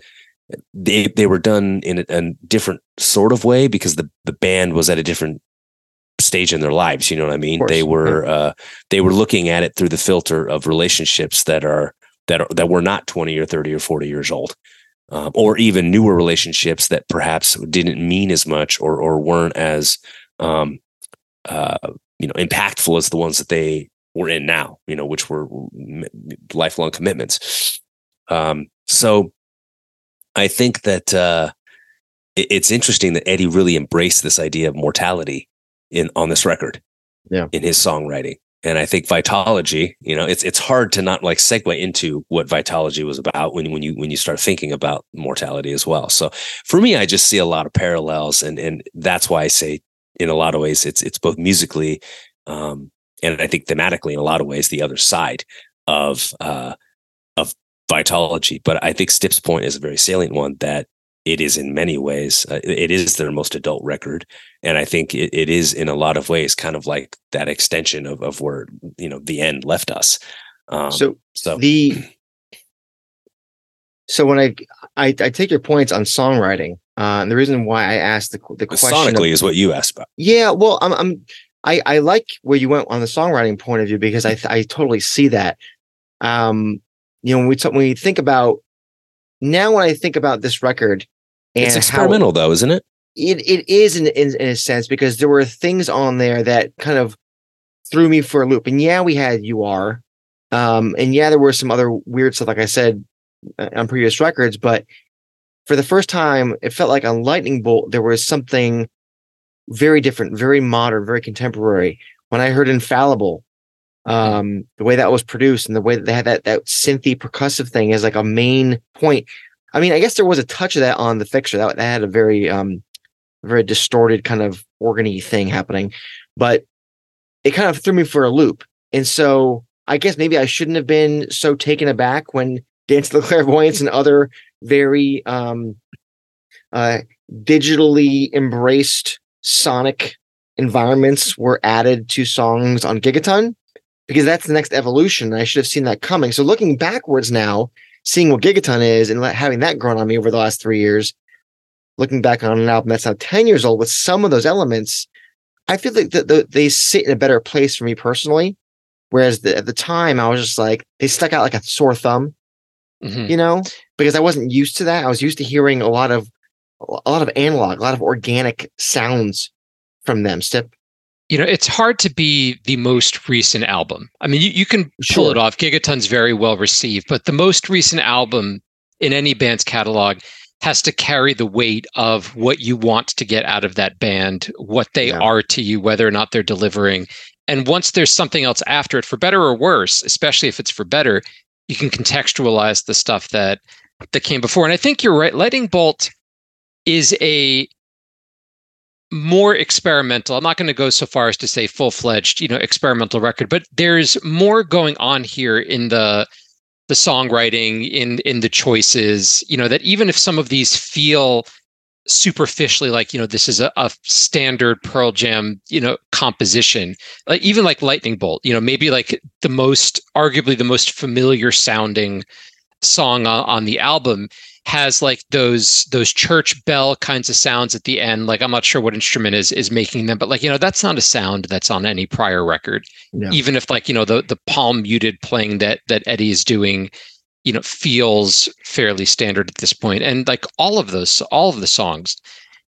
they they were done in a, a different sort of way because the the band was at a different stage in their lives. You know what I mean? They were uh, they were looking at it through the filter of relationships that are that are that were not twenty or thirty or forty years old, um, or even newer relationships that perhaps didn't mean as much or or weren't as um, uh, you know impactful as the ones that they were in now. You know, which were lifelong commitments. Um, so I think that uh, it's interesting that Eddie really embraced this idea of mortality in on this record. Yeah. In his songwriting. And I think Vitalogy, you know, it's it's hard to not like segue into what Vitalogy was about when when you when you start thinking about mortality as well. So for me, I just see a lot of parallels, and and that's why I say in a lot of ways it's it's both musically, um, and I think thematically in a lot of ways the other side of uh, of Vitalogy. But I think Stip's Point is a very salient one that it is in many ways uh, it is their most adult record and i think it, it is in a lot of ways kind of like that extension of, of where you know the end left us um, so so the so when I, I, I take your points on songwriting uh, and the reason why i asked the, the question sonically of, is what you asked about yeah well i'm, I'm I, I like where you went on the songwriting point of view because I, I totally see that. Um, you know, when we, t- when we think about now when I think about this record, it's experimental it, though, isn't it? It it is in, in in a sense because there were things on there that kind of threw me for a loop. And yeah, we had you are, um, and yeah, there were some other weird stuff, like I said uh, on previous records. But for the first time, it felt like on Lightning Bolt there was something very different, very modern, very contemporary. When I heard Infallible, um, the way that was produced and the way that they had that that synthy percussive thing is like a main point. I mean, I guess there was a touch of that on the Fixer that, that had a very um very distorted kind of organy thing happening, but it kind of threw me for a loop. And so I guess maybe I shouldn't have been so taken aback when Dance of the [laughs] Clairvoyants and other very um uh digitally embraced sonic environments were added to songs on Gigaton because that's the next evolution. I should have seen that coming. So looking backwards now, seeing what Gigaton is and having that grown on me over the last three years, looking back on an album that's now 10 years old with some of those elements, I feel like the, the, they sit in a better place for me personally. Whereas the, at the time, I was just like, they stuck out like a sore thumb, mm-hmm. you know, because I wasn't used to that. I was used to hearing a lot of, a lot of analog, a lot of organic sounds from them. Stip you know, it's hard to be the most recent album. I mean, you, you can pull sure. it off. Gigaton's very well received, but the most recent album in any band's catalog has to carry the weight of what you want to get out of that band, what they yeah. are to you, whether or not they're delivering. And once there's something else after it, for better or worse, especially if it's for better, you can contextualize the stuff that that came before. And I think you're right. Lightning Bolt is a more experimental. I'm not going to go so far as to say full fledged, you know, experimental record, but there's more going on here in the the songwriting, in in the choices. You know, that even if some of these feel superficially like you know this is a, a standard pearl jam you know composition like even like lightning bolt you know maybe like the most arguably the most familiar sounding song on, on the album has like those those church bell kinds of sounds at the end. Like i'm not sure what instrument is is making them but like you know that's not a sound that's on any prior record. Even if like you know the the palm muted playing that that eddie is doing you know feels fairly standard at this point. And like all of those all of the songs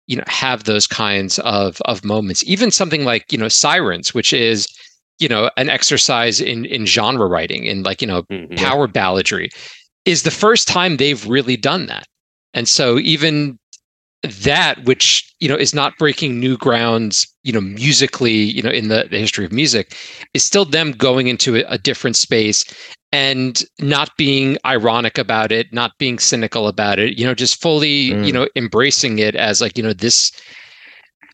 you know have those kinds of of moments. Even something like you know sirens which is you know an exercise in in genre writing in like you know mm-hmm. power balladry is the first time they've really done that. And so even that which you know is not breaking new grounds you know musically you know in the, the history of music is still them going into a, a, different space and not being ironic about it not being cynical about it you know just fully mm. you know embracing it as like you know this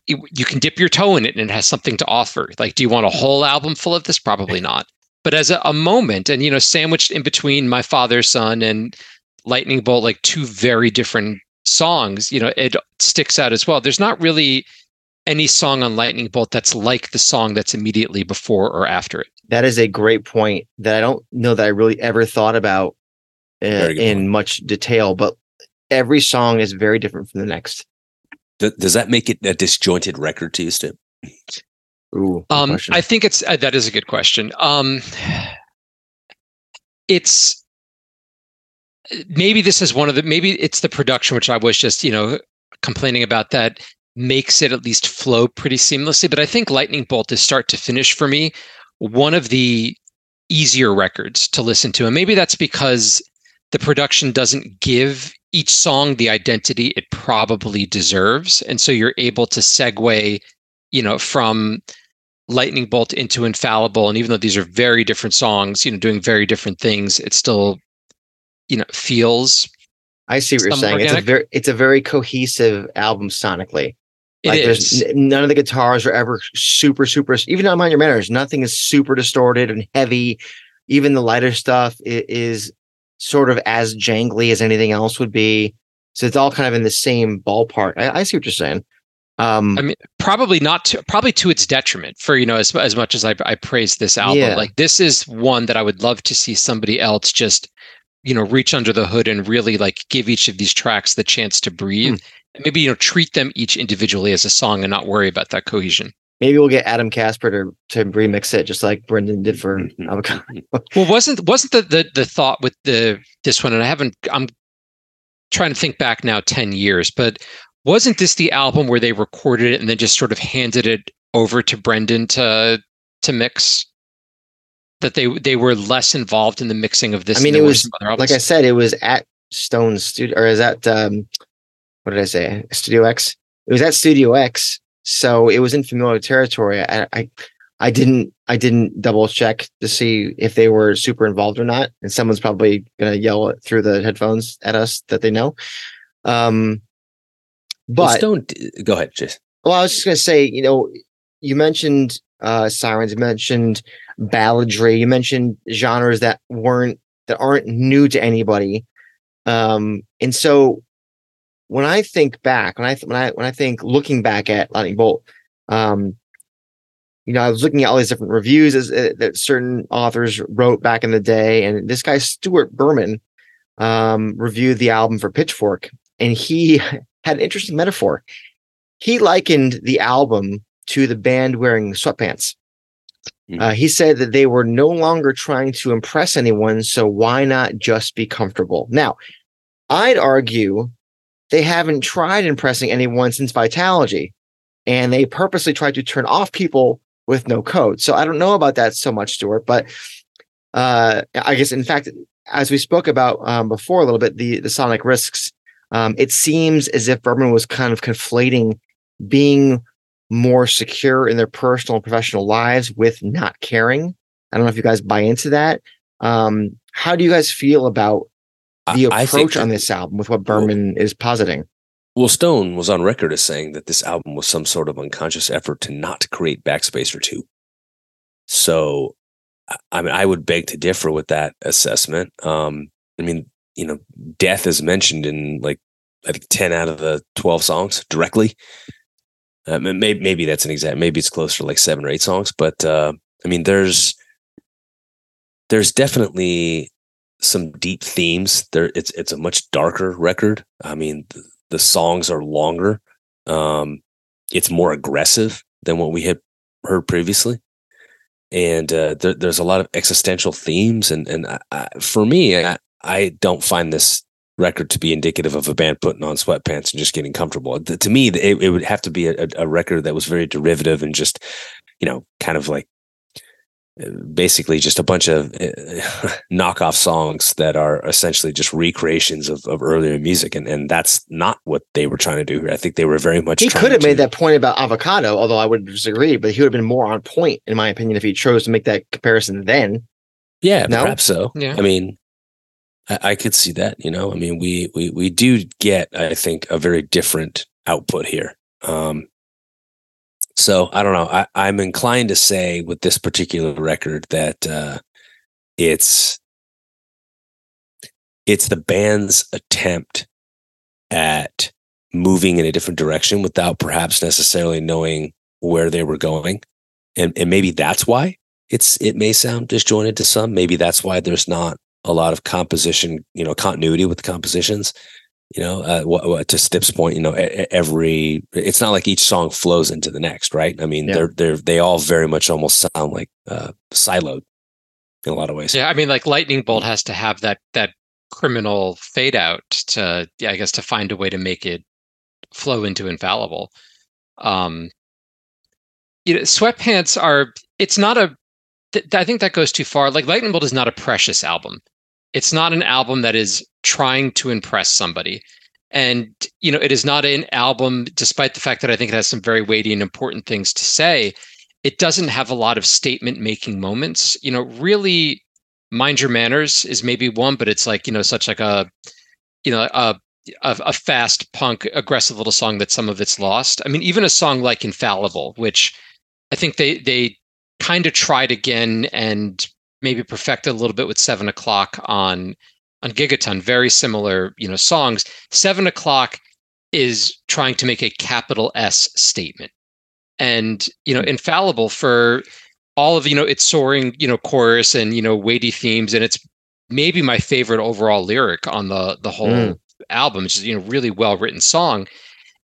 you can dip your toe in it and it has something to offer like do you want a whole album full of this probably not but as a, a moment and you know sandwiched in between my father's son and lightning bolt like two very different songs you know it sticks out as well. There's not really any song on lightning bolt that's like the song that's immediately before or after it. That is a great point that i don't know that i really ever thought about uh, in much detail but every song is very different from the next. Does that make it a disjointed record to you Steve? Ooh, um, I think it's uh, that is a good question. Um, it's maybe this is one of the maybe it's the production which I was just you know complaining about that makes it at least flow pretty seamlessly. But I think Lightning Bolt is start to finish for me one of the easier records to listen to, and maybe that's because the production doesn't give each song the identity it probably deserves, and so you're able to segue you know, from Lightning Bolt into Infallible. And even though these are very different songs, you know, doing very different things, it still, you know, feels. I see what you're saying. Organic. It's a very, it's a very cohesive album sonically. It like is. there's none of the guitars are ever super, super. Even on Mind Your Manners, nothing is super distorted and heavy. Even the lighter stuff is sort of as jangly as anything else would be. So it's all kind of in the same ballpark. I, I see what you're saying. Um, I mean, probably not to probably to its detriment. For you know, as as much as I I praise this album, Yeah. like this is one that I would love to see somebody else just you know reach under the hood and really like give each of these tracks the chance to breathe. Hmm. And maybe you know treat them each individually as a song and not worry about that cohesion. maybe we'll get Adam Kasper to to remix it, just like Brendan did for Mhm. Avocado. [laughs] Well, wasn't wasn't the, the the thought with the this one, and I haven't. I'm trying to think back now, ten years, but wasn't this the album where they recorded it and then just sort of handed it over to Brendan to to mix? That they they were less involved in the mixing of this. I mean, it was like I said, it was at Stone Studio, or is that um, what did I say? Studio X. It was at Studio X, so it was in familiar territory. I, I, I didn't, I didn't double check to see if they were super involved or not. And someone's probably gonna yell through the headphones at us that they know. Um, Well, but Stone, go ahead, Jason. well, I was just gonna say, you know, you mentioned uh sirens, you mentioned balladry, you mentioned genres that weren't that aren't new to anybody. Um, and so when I think back, when I th- when I when I think looking back at Lightning Bolt, um, you know, I was looking at all these different reviews as, uh, that certain authors wrote back in the day, and this guy Stuart Berman um, reviewed the album for Pitchfork, and he [laughs] had an interesting metaphor. He likened the album to the band wearing sweatpants. Mhm. Uh, he said that they were no longer trying to impress anyone, so why not just be comfortable? Now, I'd argue they haven't tried impressing anyone since Vitalogy, and they purposely tried to turn off people with no code. So I don't know about that so much, Stuart, but uh, I guess in fact, as we spoke about um, before a little bit, the the sonic risks. Um, it seems as if Berman was kind of conflating being more secure in their personal and professional lives with not caring. I don't know if you guys buy into that. Um, how do you guys feel about the approach on this album with what Berman is positing? Well, Stone was on record as saying that this album was some sort of unconscious effort to not create backspace or two. So, I- I mean, I would beg to differ with that assessment. Um, I mean, you know, death is mentioned in like I think ten out of the twelve songs directly. Uh, maybe maybe that's an exact. Maybe it's closer to like seven or eight songs, but uh, I mean, there's there's definitely some deep themes. There, it's it's a much darker record. I mean, the, the songs are longer. Um, it's more aggressive than what we had heard previously, and uh, there, there's a lot of existential themes. And and I, I, for me, I, I don't find this record to be indicative of a band putting on sweatpants and just getting comfortable. To me, it, it would have to be a, a record that was very derivative and just, you know, kind of like uh, basically just a bunch of uh, [laughs] knockoff songs that are essentially just recreations of, of earlier music. And, and that's not what they were trying to do here. I think they were very much He could have to- made that point about avocado, although I would disagree, but he would have been more on point, in my opinion, if he chose to make that comparison then. Yeah, No? perhaps so. Yeah. I mean, I, I could see that. You know, I mean, we we we do get, I think, a very different output here. Um, so I don't know. I, I'm inclined to say with this particular record that uh, it's it's the band's attempt at moving in a different direction without perhaps necessarily knowing where they were going, and and maybe that's why it's it may sound disjointed to some. Maybe that's why there's not a lot of composition, you know, continuity with the compositions. You know, uh, what, what, to Stip's point, you know, every it's not like each song flows into the next, right? I mean, Yeah. they're they're they all very much almost sound like uh, siloed in a lot of ways. Yeah, I mean, like lightning bolt has to have that that criminal fade out to, yeah, I guess, to find a way to make it flow into infallible. Um, you know, sweatpants are. It's not a. Th- I think that goes too far. Like lightning bolt is not a precious album. It's not an album that is trying to impress somebody. And you know, it is not an album, despite the fact that I think it has some very weighty and important things to say. It doesn't have a lot of statement making moments. You know, really mind your manners is maybe one but it's like you know such like a you know a a, a fast punk aggressive little song that some of it's lost i mean even a song like infallible which i think they they kind of tried again and maybe perfected a little bit with seven o'clock on on Gigaton, very similar, you know, songs. Seven o'clock is trying to make a capital S statement. And, you know, infallible for all of, you know, its soaring, you know, chorus and, you know, weighty themes. And it's maybe my favorite overall lyric on the the whole mm. album, which is, you know, really well written song.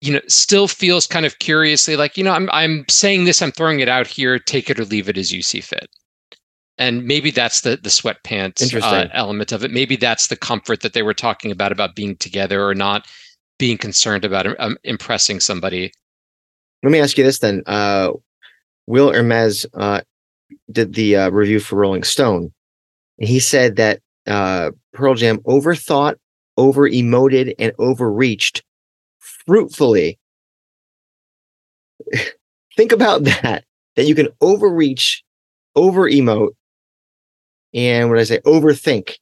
You know, still feels kind of curiously like, you know, I'm I'm saying this, I'm throwing it out here, take it or leave it as you see fit and maybe that's the the sweatpants uh, element of it. Maybe that's the comfort that they were talking about about being together or not being concerned about um, impressing somebody. Let me ask you this then. Uh, Will Hermes uh, did the uh, review for Rolling Stone, and he said that uh, Pearl Jam overthought, over emoted, and overreached fruitfully. [laughs] Think about that. That you can overreach, over emote, and what did I say, overthink,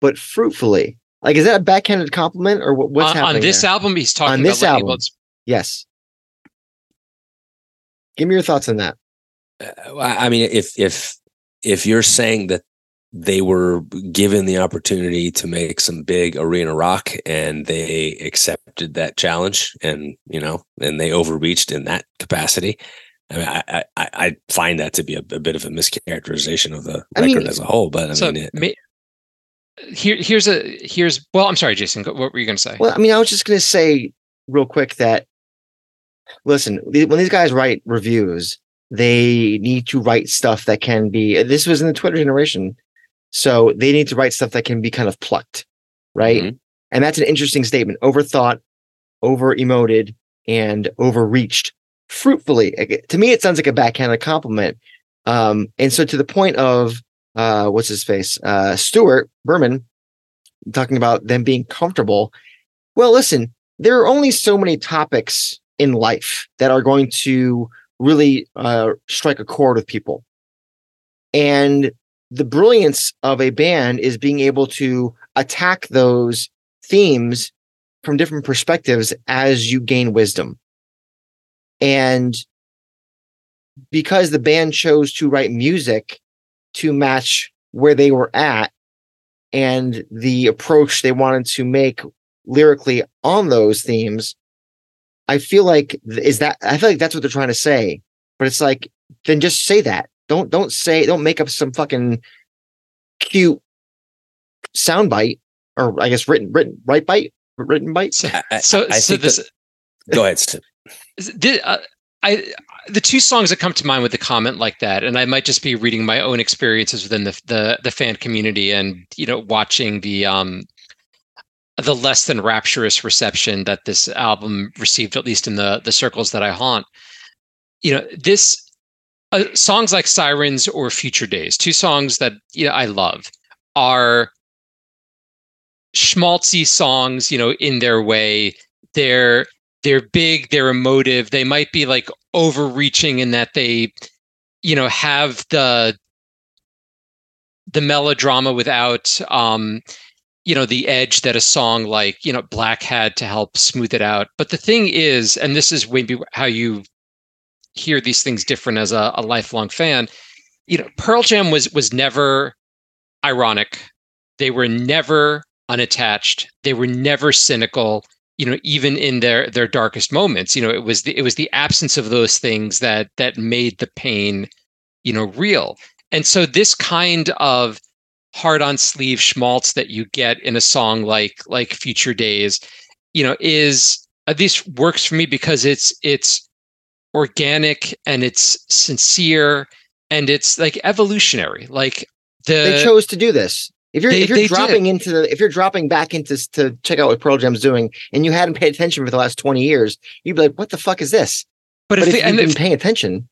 but fruitfully. Like, is that a backhanded compliment or what, what's uh, happening? On this there? album, he's talking on this album. Yes. Give me your thoughts on that. Uh, I mean, if if if you're saying that they were given the opportunity to make some big arena rock and they accepted that challenge and you know and they overreached in that capacity I mean, I, I, I find that to be a, a, bit of a mischaracterization of the I record mean, as a whole. But I so mean, it, here, here's a here's. Well, I'm sorry, Jason. What were you going to say? Well, I mean, I was just going to say real quick that listen, when these guys write reviews, they need to write stuff that can be. This was in the Twitter generation, so they need to write stuff that can be kind of plucked, right? Mm-hmm. And that's an interesting statement. Overthought, over emoted, and overreached fruitfully. To me, it sounds like a backhanded compliment. Um, and so to the point of uh, what's his face, uh, Stuart Berman, talking about them being comfortable. Well, listen, there are only so many topics in life that are going to really uh, strike a chord with people. And the brilliance of a band is being able to attack those themes from different perspectives as you gain wisdom. And because the band chose to write music to match where they were at and the approach they wanted to make lyrically on those themes, I feel like is that I feel like that's what they're trying to say. But it's like, then just say that. Don't don't say don't make up some fucking cute soundbite or I guess written written right bite written bite. So so, I, I so this. That, go ahead. Steve. The, uh, I the two songs that come to mind with a comment like that, and I might just be reading my own experiences within the the, the fan community, and you know, watching the um the less than rapturous reception that this album received, at least in the the circles that I haunt. You know, this uh, songs like Sirens or Future Days, two songs that you know I love, are schmaltzy songs. You know, in their way, they're they're big, they're emotive, they might be like overreaching in that they, you know, have the the melodrama without um you know the edge that a song like you know black had to help smooth it out but the thing is and this is maybe how you hear these things different as a, a lifelong fan. You know pearl jam was was never ironic. They were never unattached. They were never cynical you know even in their their darkest moments. You know it was the it was the absence of those things that that made the pain you know real. And so this kind of hard on sleeve schmaltz that you get in a song like like future days you know is uh, this works for me because it's it's organic and it's sincere and it's like evolutionary like the they chose to do this if you're they, if you're dropping did. into the if you're dropping back into to check out what Pearl Jam's doing, and you hadn't paid attention for the last twenty years, you'd be like, "What the fuck is this?" But, but if, if you've been if, paying attention,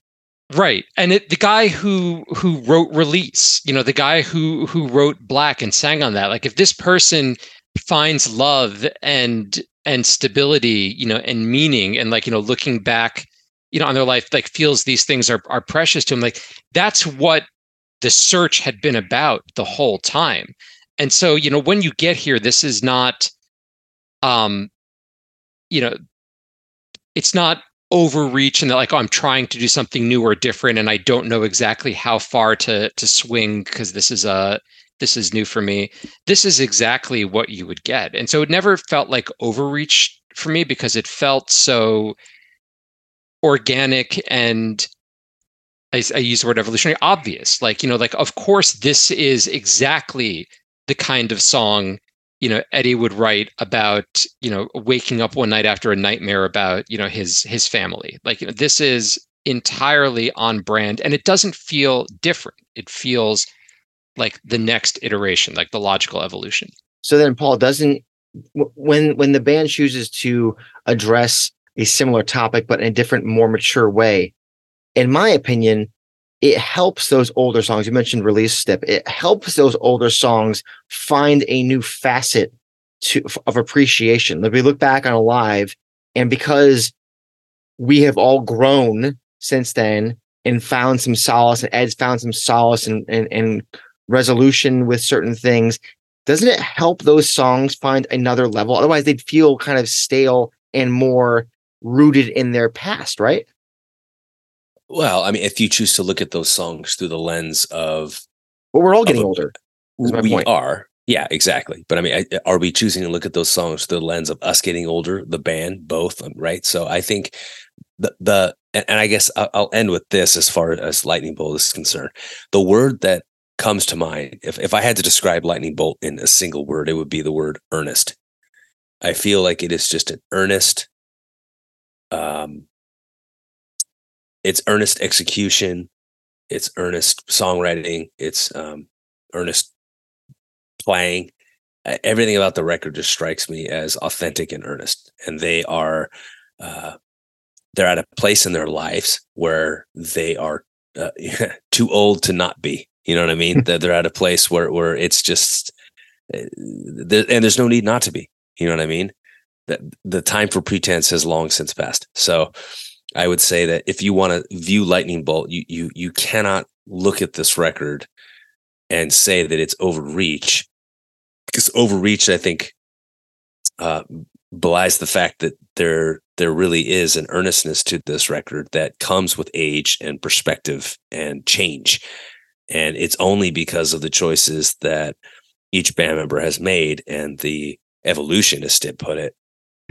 right? And it, the guy who who wrote Release, you know, the guy who who wrote Black and sang on that, like if this person finds love and and stability, you know, and meaning, and like you know, looking back, you know, on their life, like feels these things are are precious to him, like that's what the search had been about the whole time. And so, you know, when you get here, this is not, um, you know, it's not overreach and like, oh, I'm trying to do something new or different, and I don't know exactly how far to to swing because this is a This is new for me. This is exactly what you would get. And so it never felt like overreach for me because it felt so organic and I, I use the word evolutionary obvious. Like, you know, like, of course, this is exactly the kind of song you know eddie would write about you know waking up one night after a nightmare about you know his his family. Like you know this is entirely on brand and it doesn't feel different. It feels like the next iteration like the logical evolution. So then paul doesn't when when the band chooses to address a similar topic but in a different more mature way. In my opinion it helps those older songs. You mentioned release Stip. It helps those older songs find a new facet to of appreciation. Like we look back on alive and because we have all grown since then and found some solace and ed's found some solace and, and, and resolution with certain things doesn't it help those songs find another level? Otherwise they'd feel kind of stale and more rooted in their past right well, I mean, if you choose to look at those songs through the lens of, well, we're all getting a, older. we point. are, yeah, exactly. But I mean, are we choosing to look at those songs through the lens of us getting older, the band, both, um, right? So I think the the and, I guess I'll end with this as far as lightning bolt is concerned. The word that comes to mind, if if I had to describe lightning bolt in a single word, it would be the word earnest. I feel like it is just an earnest, um, it's earnest execution, it's earnest songwriting, it's um, earnest playing. Everything about the record just strikes me as authentic and earnest, and they are uh, they're at a place in their lives where they are uh, [laughs] too old to not be. You know what I mean? [laughs] that they're at a place where where it's just there, and there's no need not to be. You know what I mean? That the time for pretense has long since passed. So I would say that if you want to view Lightning Bolt, you you you cannot look at this record and say that it's overreach because overreach, I think, uh, belies the fact that there there really is an earnestness to this record that comes with age and perspective and change, and it's only because of the choices that each band member has made and the evolution, as Stip put it,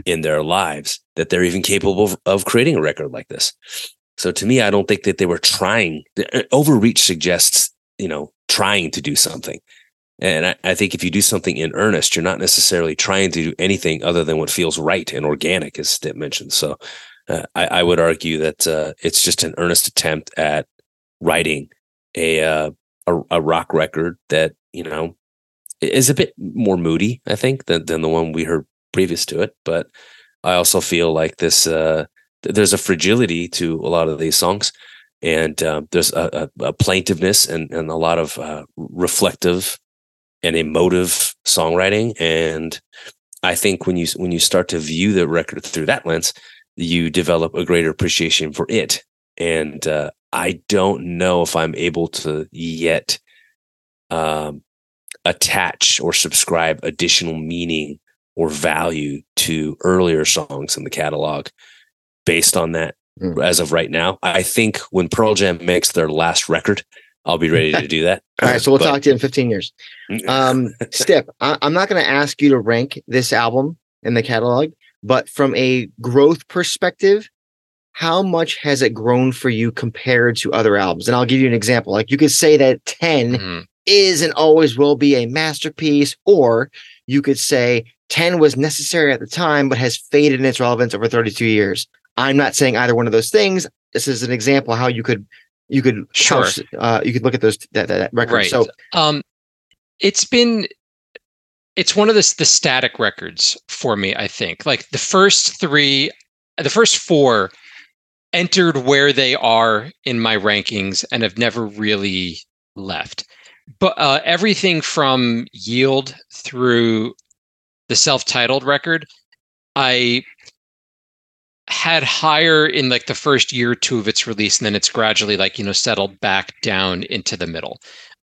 in their lives that they're even capable of, creating a record like this. So to me, I don't think that they were trying. Uh, overreach suggests, you know, trying to do something. And I, I, think if you do something in earnest, you're not necessarily trying to do anything other than what feels right and organic, as Stip mentioned. So uh, I, I, would argue that uh, it's just an earnest attempt at writing a, uh, a, a rock record that you know is a bit more moody, I think, than than the one we heard previous to it. But I also feel like this uh, there's a fragility to a lot of these songs, and uh, there's a, a, a, plaintiveness and, and a lot of uh, reflective and emotive songwriting. And I think when you when you start to view the record through that lens, you develop a greater appreciation for it. And uh, I don't know if I'm able to yet um, attach or subscribe additional meaning or value to earlier songs in the catalog based on that mm. as of right now. I think when Pearl Jam makes their last record, I'll be ready to [laughs] do that. All right, so we'll but, talk to you in 15 years. [laughs] Um, Stip, I- I'm not going to ask you to rank this album in the catalog, but from a growth perspective, how much has it grown for you compared to other albums? And I'll give you an example. Like you could say that 10 mm. is and always will be a masterpiece, or you could say 10 was necessary at the time, but has faded in its relevance over 32 years. I'm not saying either one of those things. This is an example how you could you could sure uh, you could look at those that, that record. Right. So um, it's been it's one of the the static records for me. I think like the first three, the first four entered where they are in my rankings and have never really left. But uh, everything from Yield through the self-titled record, I had higher in like the first year or two of its release, and then it's gradually like you know settled back down into the middle.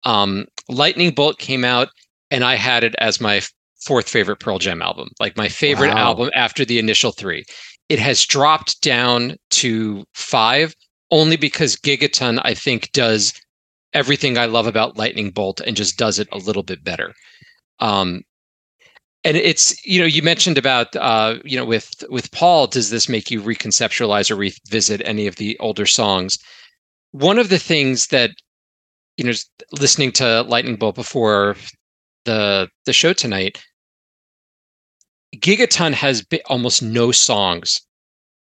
Um, Lightning Bolt came out, and I had it as my fourth favorite Pearl Jam album, like my favorite wow. album after the initial three. It has dropped down to five only because Gigaton, I think, does everything I love about Lightning Bolt and just does it a little bit better. Um, and it's you know you mentioned about uh, you know with with Paul, does this make you reconceptualize or revisit any of the older songs? One of the things that you know, listening to Lightning Bolt before the the show tonight, Gigaton has almost no songs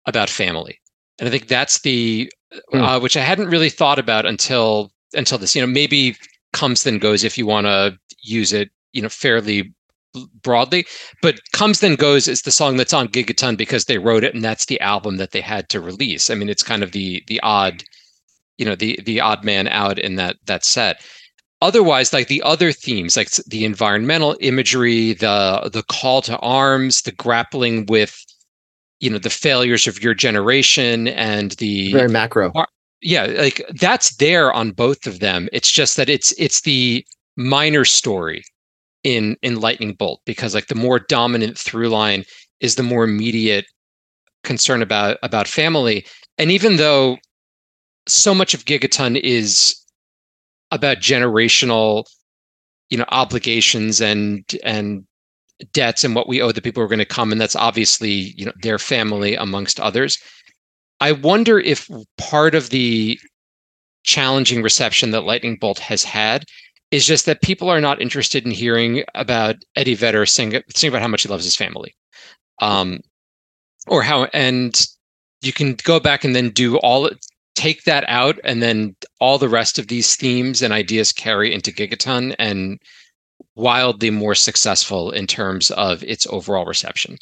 about family, and I think that's the mm. uh, which I hadn't really thought about until until this. You know, maybe comes then goes if you want to use it, you know, fairly broadly. But comes then goes is the song that's on Gigaton because they wrote it, and that's the album that they had to release. I mean, it's kind of the the odd, you know, the the odd man out in that that set otherwise like the other themes like the environmental imagery the the call to arms the grappling with you know the failures of your generation and the very macro yeah like that's there on both of them it's just that it's it's the minor story in in lightning bolt because like the more dominant through line is the more immediate concern about about family. And even though so much of gigaton is about generational you know obligations and and debts and what we owe the people who are going to come and that's obviously you know their family amongst others i wonder if part of the challenging reception that lightning bolt has had is just that people are not interested in hearing about eddie vedder sing, sing about how much he loves his family. Um or how and you can go back and then do all take that out and then all the rest of these themes and ideas carry into gigaton and wildly more successful in terms of its overall reception.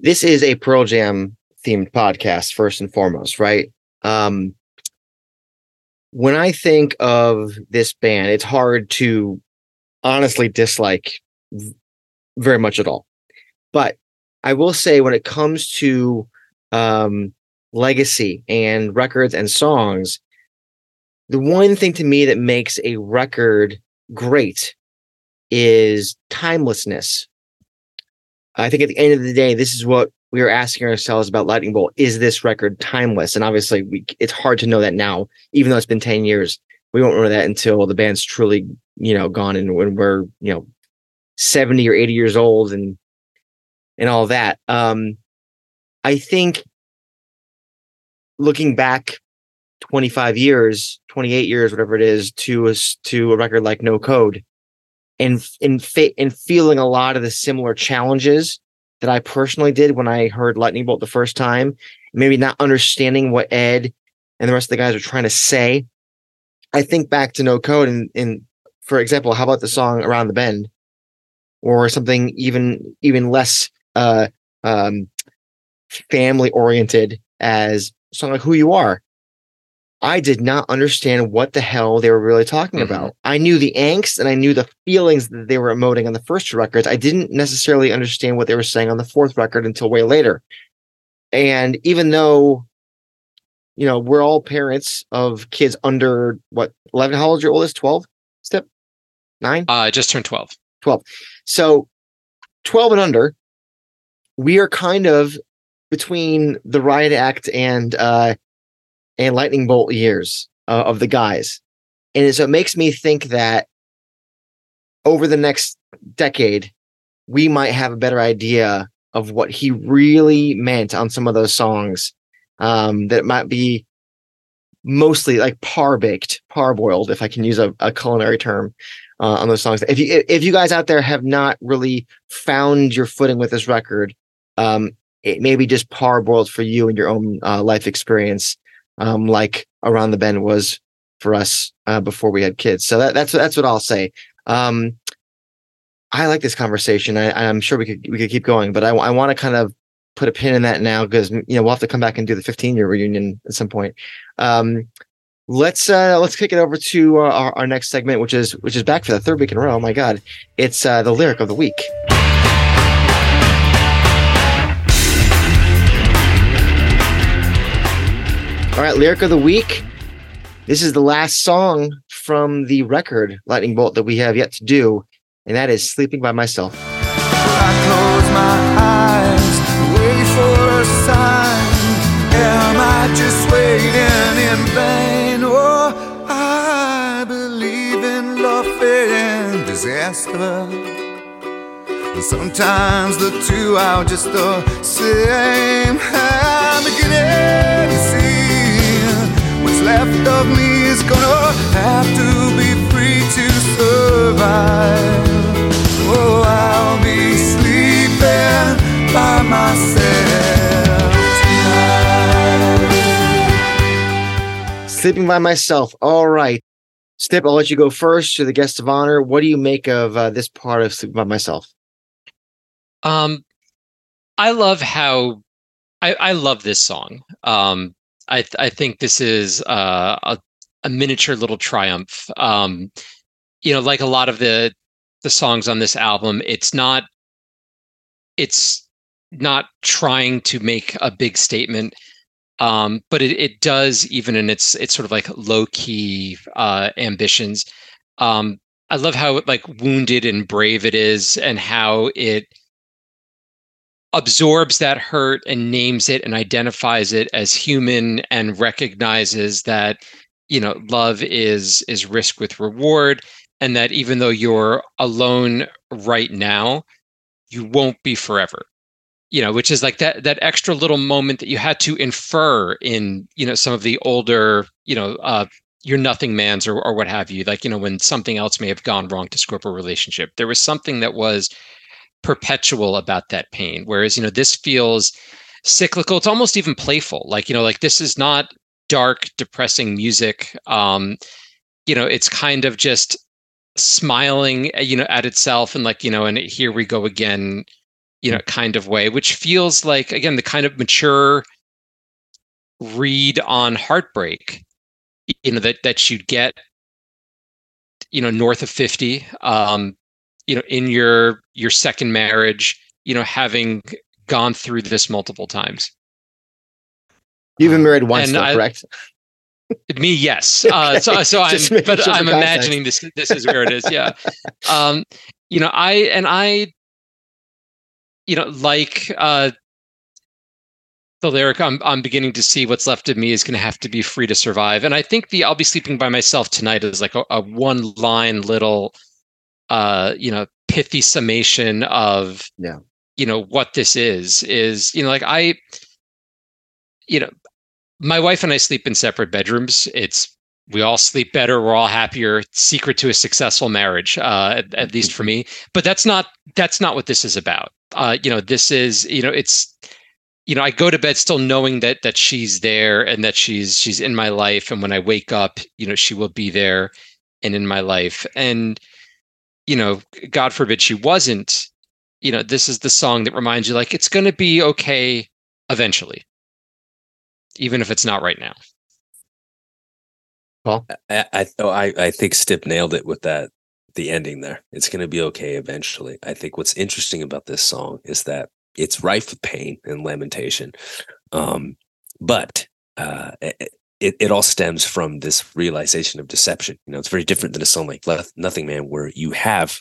This is a pearl jam themed podcast first and foremost right? Um when i think of this band it's hard to honestly dislike very much at all but i will say when it comes to um legacy and records and songs, the one thing to me that makes a record great is timelessness. I think at the end of the day, this is what we were asking ourselves about Lightning Bolt. Is this record timeless? And obviously, we, it's hard to know that now, even though it's been 10 years. We won't know that until the band's truly, you know, gone and when we're, you know, 70 or 80 years old and and all that. Um, I think looking back 25 years, 28 years, whatever it is, to a, to a record like No Code, and in fa- and feeling a lot of the similar challenges that I personally did when I heard Lightning Bolt the first time, maybe not understanding what Ed and the rest of the guys are trying to say. I think back to No Code and, and for example, how about the song Around the Bend, or something even even less uh, um, family oriented as song like Who You Are. I did not understand what the hell they were really talking mm-hmm. about. I knew the angst and I knew the feelings that they were emoting on the first two records. I didn't necessarily understand what they were saying on the fourth record until way later. And even though, you know, we're all parents of kids under what, 11, how old is your oldest? 12? Stip? Nine? Uh, I just turned 12. 12. So 12 and under, we are kind of between the riot act and uh and lightning bolt years uh, of the guys. And so it makes me think that over the next decade we might have a better idea of what he really meant on some of those songs um that might be mostly like par baked parboiled if i can use a, a culinary term uh, on those songs. If you if you guys out there have not really found your footing with this record um it maybe just parboiled for you and your own uh, life experience, um, like around the bend was for us uh, before we had kids. So that, that's that's what I'll say. Um, I like this conversation. I, am sure we could we could keep going, but I, I want to kind of put a pin in that now because you know we'll have to come back and do the 15 year reunion at some point. Um, let's uh, let's kick it over to uh, our, our next segment, which is which is back for the third week in a row. Oh my god, it's uh, the lyric of the week. All right, lyric of the week. This is the last song from the record Lightning Bolt that we have yet to do, and that is Sleeping by Myself. And sometimes the two are just the same. I'm beginning to see left of me is gonna have to be free to survive. Oh, I'll be sleeping by myself tonight. Sleeping by myself. All right. Stip, I'll let you go first. To the guest of honor. What do you make of uh, this part of Sleeping by Myself? Um, I love how I, I love this song. Um, I th- I think this is uh, a a miniature little triumph. Um, you know, like a lot of the the songs on this album, it's not it's not trying to make a big statement. Um, but it, it does even in its it's sort of like low key uh, ambitions. Um, I love how like wounded and brave it is, and how it absorbs that hurt and names it and identifies it as human and recognizes that you know love is is risk with reward and that even though you're alone right now you won't be forever. You know which is like that that extra little moment that you had to infer in you know some of the older you know uh your nothing mans or, or what have you. Like you know when something else may have gone wrong to screw up a relationship. There was something that was perpetual about that pain. Whereas you know this feels cyclical. It's almost even playful. Like you know like this is not dark depressing music. Um you know it's kind of just smiling you know at itself and like you know and here we go again you know kind of way which feels like again the kind of mature read on heartbreak you know that that you'd get you know north of 50 um you know in your your second marriage you know having gone through this multiple times? You've been married once, though, I- correct? me yes. [laughs] Uh so so i'm but sure i'm imagining this this is where it is yeah. Um you know i and i you know like uh the lyric I'm I'm beginning to see what's left of me is going to have to be free to survive. And I think the I'll be sleeping by myself tonight is like a, a one line little uh you know pithy summation of Yeah. you know what this is is you know like I you know my wife and I sleep in separate bedrooms. It's we all sleep better. We're all happier. Secret to a successful marriage, uh, at, at least for me. But that's not that's not what this is about. Uh, you know, this is you know it's you know I go to bed still knowing that that she's there and that she's she's in my life. And when I wake up, you know, she will be there and in my life. And you know, God forbid she wasn't. You know, this is the song that reminds you like it's going to be okay eventually even if it's not right now. I I, oh, I I think Stip nailed it with that the ending there. It's going to be okay eventually. I think what's interesting about this song is that it's rife with pain and lamentation, um, but uh, it, it all stems from this realization of deception. You know, it's very different than a song like Nothing Man, where you have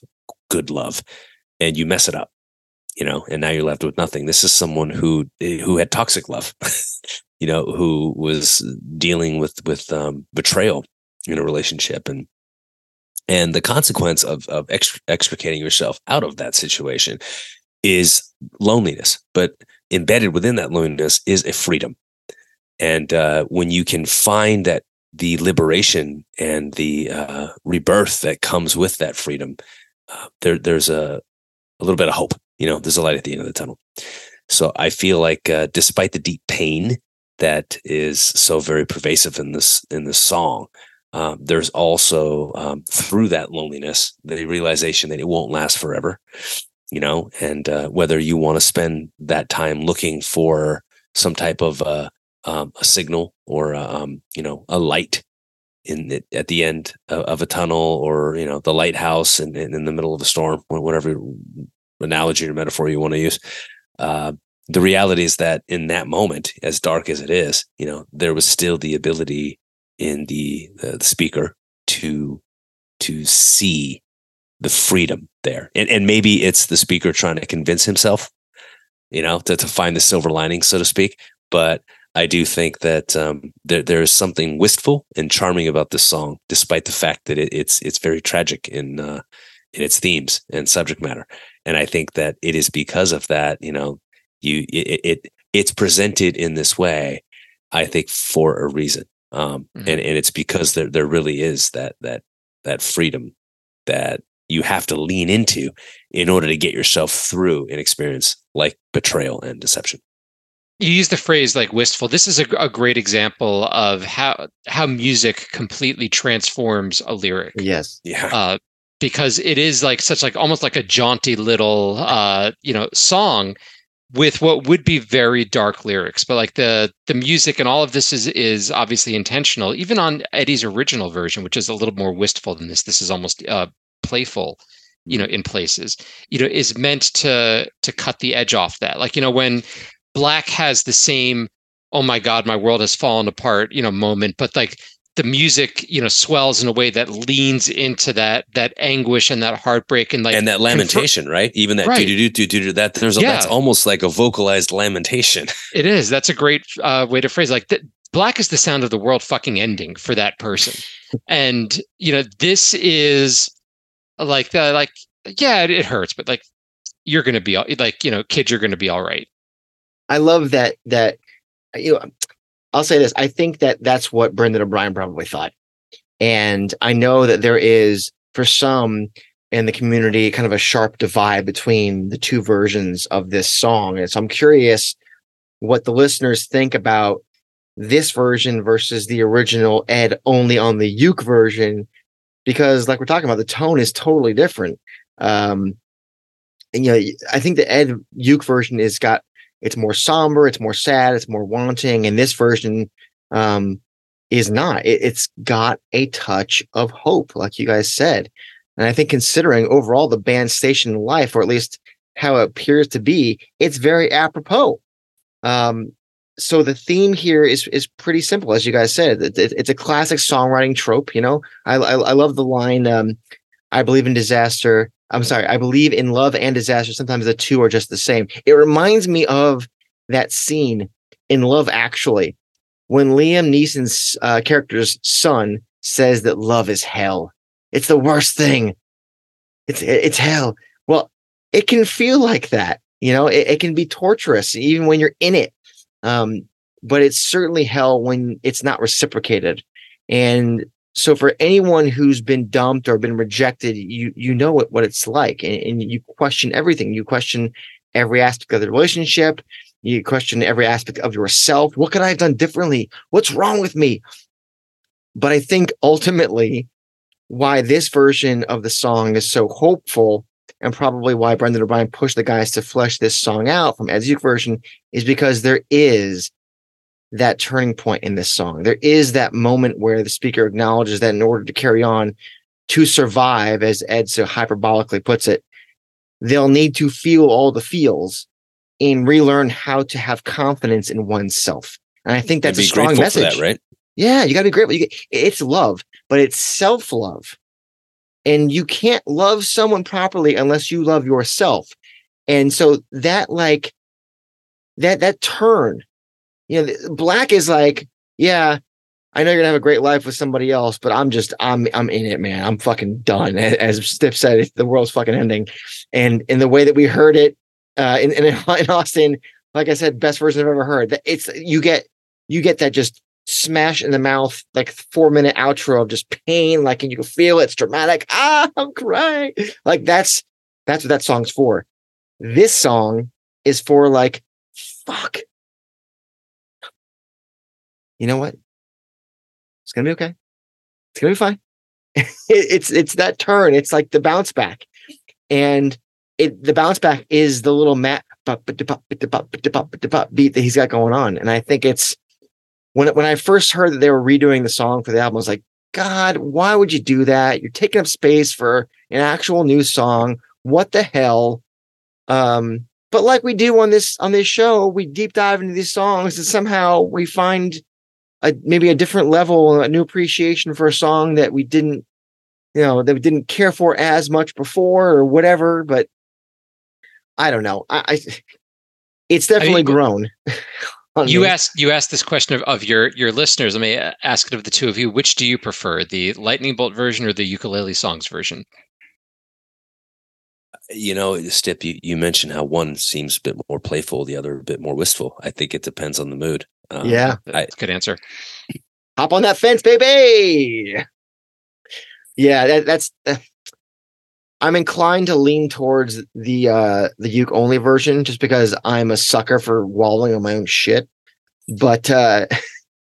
good love and you mess it up. You know, and now you're left with nothing. This is someone who who had toxic love. [laughs] you know, who was dealing with with um, betrayal in a relationship, and and the consequence of of ex- extricating yourself out of that situation is loneliness. But embedded within that loneliness is a freedom, and uh, when you can find that the liberation and the uh, rebirth that comes with that freedom, uh, there there's a a little bit of hope. You know, there's a light at the end of the tunnel. So I feel like, uh, despite the deep pain that is so very pervasive in this in this song. Um, there's also um, through that loneliness the realization that it won't last forever, you know, and uh, whether you want to spend that time looking for some type of uh, um, a signal or uh, um, you know a light in the, at the end of, of a tunnel or you know the lighthouse in, in, the middle of a storm, whatever analogy or metaphor you want to use. Uh, the reality is that in that moment, as dark as it is, you know, there was still the ability in the the, the speaker to to see the freedom there, and and maybe it's the speaker trying to convince himself, you know, to to find the silver lining, so to speak. But I do think that um, there there is something wistful and charming about this song, despite the fact that it, it's it's very tragic in uh, in its themes and subject matter. And I think that it is because of that, you know, you it, it it's presented in this way, I think for a reason. Um, mm-hmm. and, and it's because there there really is that that that freedom that you have to lean into in order to get yourself through an experience like betrayal and deception you use the phrase like wistful. This is a, a, great example of how how music completely transforms a lyric. Yes. Yeah. Uh, because it is like such like almost like a jaunty little uh you know song with what would be very dark lyrics. But like the the music and all of this is is obviously intentional. Even on eddie's original version which is a little more wistful than this this is almost uh playful you know in places you know is meant to to cut the edge off that. Like you know when black has the same oh my god my world has fallen apart you know moment but like the music you know swells in a way that leans into that that anguish and that heartbreak and like and that lamentation confer- right? Even that right. do do do do that there's a, yeah. that's almost like a vocalized lamentation. [laughs] It is. That's a great uh, way to phrase like th- black is the sound of the world fucking ending for that person. And you know this is like uh, like yeah it, it hurts but like you're gonna be like you know kids you're gonna be all right i love that that you know I'll say this. I think that that's what Brendan O'Brien probably thought. And I know that there is, for some in the community, kind of a sharp divide between the two versions of this song. And so I'm curious what the listeners think about this version versus the original Ed only on the uke version. Because, like we're talking about, the tone is totally different. Um, and, you know, I think the Ed uke version is got it's more somber, it's more sad, it's more wanting. And this version um, is not. It, it's got a touch of hope, like you guys said. And I think considering overall the band's station in life, or at least how it appears to be, it's very apropos. Um, so the theme here is is pretty simple, as you guys said. It, it, it's a classic songwriting trope. You know, I I, I love the line, um, "I believe in disaster, I'm sorry, I believe in love and disaster. Sometimes the two are just the same. It reminds me of that scene in Love Actually when Liam Neeson's uh, character's son says that love is hell. It's the worst thing. It's it's hell. Well, it can feel like that. You know, it, it can be torturous even when you're in it. Um, but it's certainly hell when it's not reciprocated. And so for anyone who's been dumped or been rejected, you you know what, what it's like, and, and you question everything. You question every aspect of the relationship. You question every aspect of yourself. What could I have done differently? What's wrong with me? But I think ultimately, why this version of the song is so hopeful, and probably why Brendan O'Brien pushed the guys to flesh this song out from Ed's version, is because there is that turning point in this song. There is that moment where the speaker acknowledges that in order to carry on, to survive, as Ed so hyperbolically puts it, they'll need to feel all the feels and relearn how to have confidence in oneself. And I think that's a strong message, that, right? Yeah, you got to be grateful. Get, it's love, but it's self love. And you can't love someone properly unless you love yourself. And so that like that that turn you know, black is like, yeah, I know you're gonna have a great life with somebody else, but I'm just I'm I'm in it, man. I'm fucking done. [laughs] As Stip said, [laughs] the world's fucking ending, and in the way that we heard it uh, in, in [laughs] in Austin, like I said, best version I've ever heard. That it's you get you get that just smash in the mouth, like four minute outro of just pain, like and you can feel it, it's dramatic. Ah, I'm crying. Like that's that's what that song's for. This song is for like fuck you know what? It's gonna be okay. It's gonna be fine. [laughs] it's it's that turn. It's like the bounce back, and it the bounce back is the little mat beat that he's got going on. And I think it's when when I first heard that they were redoing the song for the album, I was like, God, why would you do that? You're taking up space for an actual new song. What the hell? Um, but like we do on this on this show, we deep dive into these songs and somehow we find a maybe a different level, a new appreciation for a song that we didn't, you know, that we didn't care for as much before or whatever. But I don't know. I, I [laughs] it's definitely I mean, grown. [laughs] you asked you asked this question of, of your your listeners. Let me uh, ask it of the two of you. Which do you prefer, the lightning bolt version or the ukulele songs version? You know, Stip, you, you mentioned how one seems a bit more playful, the other a bit more wistful. I think it depends on the mood. Um, Yeah. I, That's a good answer. Hop on that fence, baby. Yeah, that, that's. uh, I'm inclined to lean towards the uh the uke only version just because I'm a sucker for wallowing on my own shit. But uh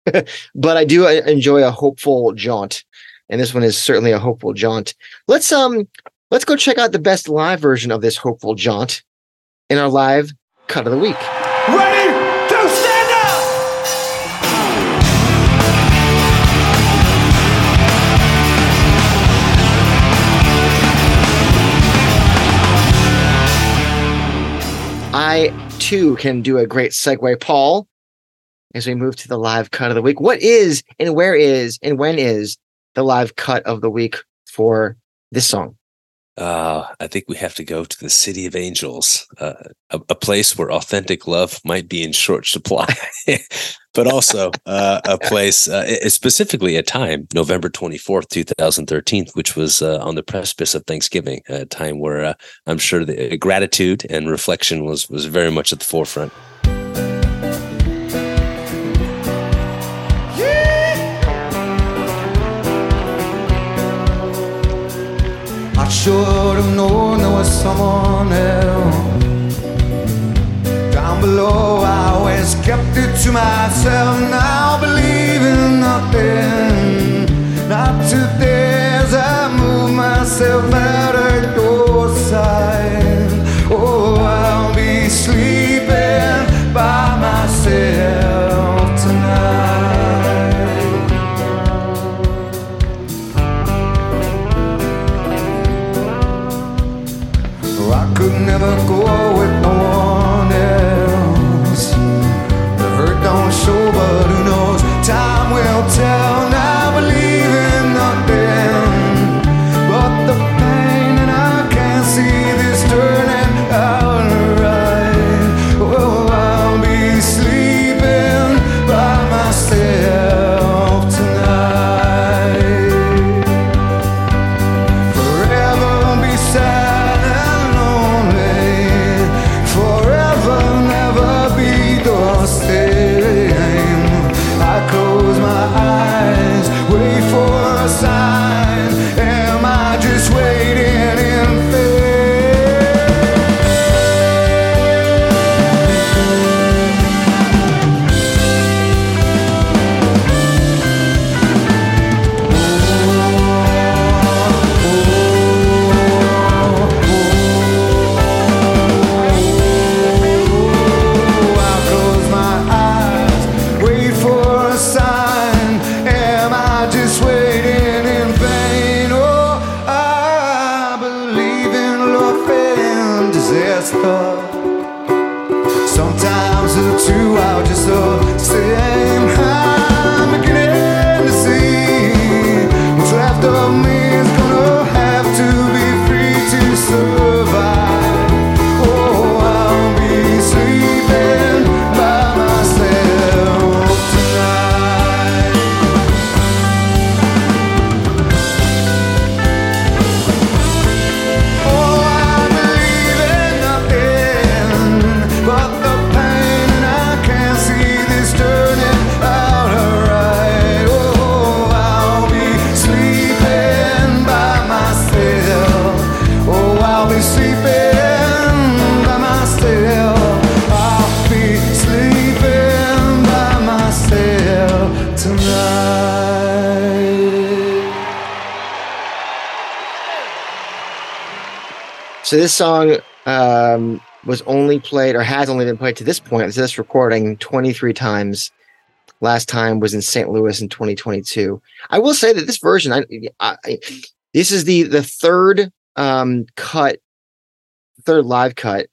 [laughs] but I do uh, enjoy a hopeful jaunt. And this one is certainly a hopeful jaunt. Let's um let's go check out the best live version of this hopeful jaunt in our live cut of the week. I too can do a great segue, Paul, as we move to the live cut of the week. What is and where is and when is the live cut of the week for this song? Uh, I think we have to go to the City of Angels, uh, a, a place where authentic love might be in short supply, [laughs] but also uh, a place, uh, specifically a time, November 24th, 2013, which was uh, on the precipice of Thanksgiving, a time where uh, I'm sure the gratitude and reflection was, was very much at the forefront. I should have known there was someone else. Below, I always kept it to myself. Now believing nothing. Not today as I move myself out of your side. Oh, I'll be sleeping by myself tonight. I could never go with no So this song um, was only played or has only been played to this point, to this recording, 23 times. Last time was in St. Louis in 2022. I will say that this version, I, I this is the the third um, cut, third live cut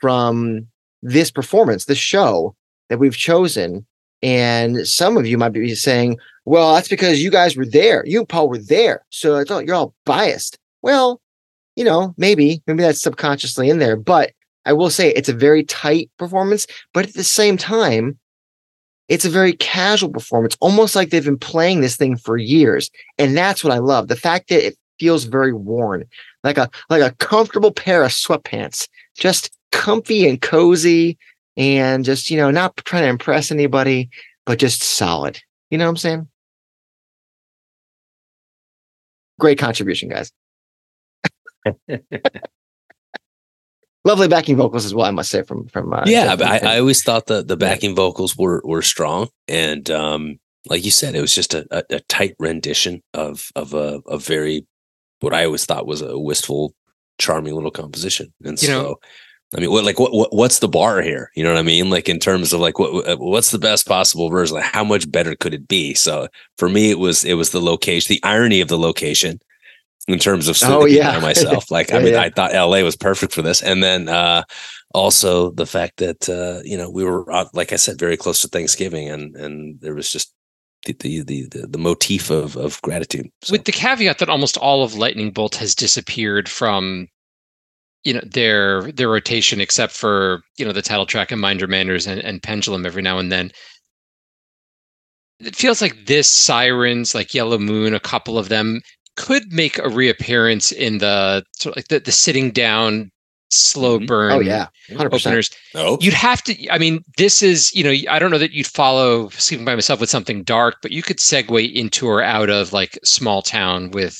from this performance, this show that we've chosen. And some of you might be saying, "Well, that's because you guys were there. You and Paul were there, so it's all, you're all biased." Well, you know, maybe, maybe that's subconsciously in there. But I will say it's a very tight performance, but at the same time, it's a very casual performance, almost like they've been playing this thing for years. And that's what I love. The fact that it feels very worn. like a like a comfortable pair of sweatpants, just comfy and cozy, and just you know not trying to impress anybody, but just solid. You know what I'm saying? Great contribution, guys. Lovely backing vocals as well, I must say. From from uh, yeah, Jeff I, I always thought the the backing vocals were were strong, and um, like you said, it was just a, a, a tight rendition of of a, a very what I always thought was a wistful, charming little composition. And You so, know- I mean, what like what, what what's the bar here? You know what I mean? Like in terms of like what what's the best possible version? Like how much better could it be? So for me, it was it was the location, the irony of the location. In terms of Oh, yeah. by myself, [laughs] like I mean, yeah. I thought LA was perfect for this, and then uh, also the fact that uh, you know we were uh, like I said very close to Thanksgiving and and there was just the the the, the, the motif of of gratitude. So, with the caveat that almost all of lightning bolt has disappeared from you know their their rotation except for you know the title track and mind your manners and, and pendulum every now and then it feels like this sirens like yellow moon a couple of them could make a reappearance in the sort of like the, the sitting down slow Mhm. burn oh yeah, hundred percent. openers. Oh you'd have to i mean this is you know i don't know that you'd follow sleeping by myself with something dark but you could segue into or out of like small town with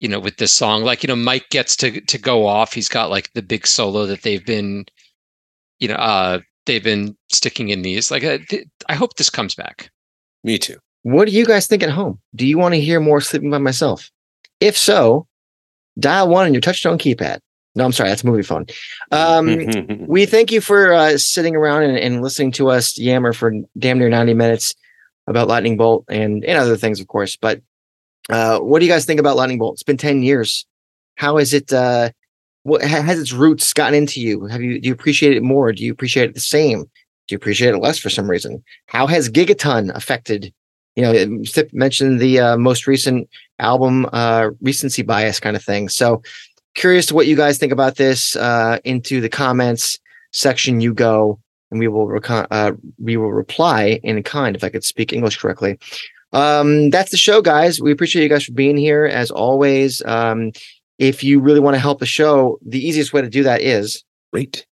you know with this song. Like you know mike gets to to go off. He's got like the big solo that they've been you know uh they've been sticking in these. Like uh, th- i hope this comes back. Me too. What do you guys think at home? Do you want to hear more sleeping by myself? If so, dial one on your touchstone keypad. No, I'm sorry, that's Moviefone. Um, [laughs] we thank you for uh, sitting around and, and listening to us yammer for damn near 90 minutes about Lightning Bolt and, and other things, of course. But uh, what do you guys think about Lightning Bolt? It's been 10 years. How is it? Uh, what has its roots gotten into you? Have you do you appreciate it more? Do you appreciate it the same? Do you appreciate it less for some reason? How has Gigaton affected? You know, Stip mentioned the uh, most recent album uh, recency bias kind of thing. So curious to what you guys think about this. Uh, into the comments section you go, and we will recon- uh, we will reply in kind if I could speak English correctly. Um, that's the show, guys. We appreciate you guys for being here as always. Um, if you really want to help the show, the easiest way to do that is Rate,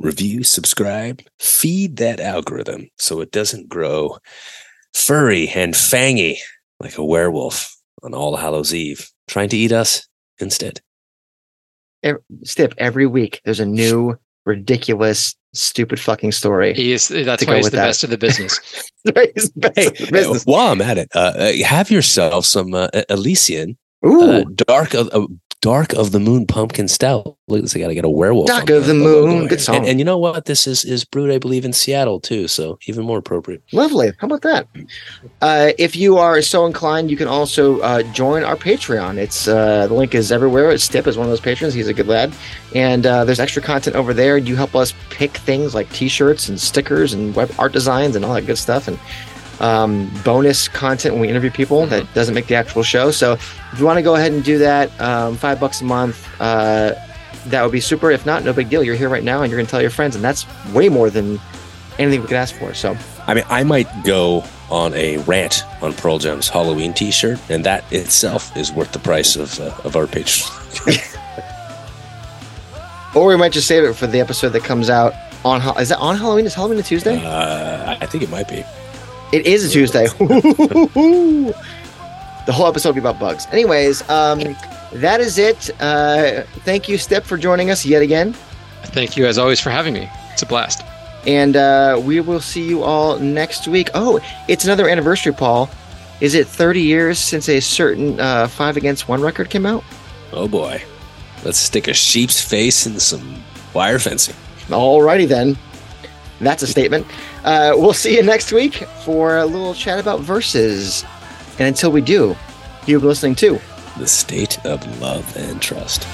review, subscribe, feed that algorithm so it doesn't grow furry and fangy like a werewolf on All Hallows Eve, trying to eat us instead. Stip. Every week there's a new ridiculous, stupid fucking story. he is that's why go he's the that. best of the business [laughs] It's best Hey, of the business. while I'm at it, uh, uh, have yourself some uh, Elysian Ooh, uh, dark uh, dark of the moon pumpkin stout. Look, this I got to get a werewolf. Dark of the Moon, good song. And, and you know what? This is is brewed, I believe, in Seattle too. So even more appropriate. Lovely. How about that? Uh, if you are so inclined, you can also uh, join our Patreon. It's uh, the link is everywhere. Stip is one of those patrons. He's a good lad, and uh, there's extra content over there. You help us pick things like T-shirts and stickers and web art designs and all that good stuff, and um, bonus content when we interview people that doesn't make the actual show. So if you want to go ahead and do that, um, five bucks a month. Uh, that would be super. If not, no big deal. You're here right now, and you're gonna tell your friends, and that's way more than anything we could ask for. So I mean, I might go on a rant on Pearl Jam's Halloween T-shirt, and that itself is worth the price of uh, of our page. [laughs] Or we might just save it for the episode that comes out on. Is that on Halloween? Is Halloween a Tuesday? Uh, I think it might be. It is a Tuesday. [laughs] the whole episode will be about bugs. Anyways, um, that is it. Uh, thank you, Stip, for joining us yet again. thank you as always for having me it's a blast And uh, we will see you all next week. Oh, it's another anniversary, Paul. Is it 30 years since a certain uh, Five Against One record came out? Oh boy, let's stick a sheep's face in some wire fencing. Alrighty then. That's a statement. Uh, we'll see you next week for a little chat about verses. And until we do, you've been listening to The state of love and trust.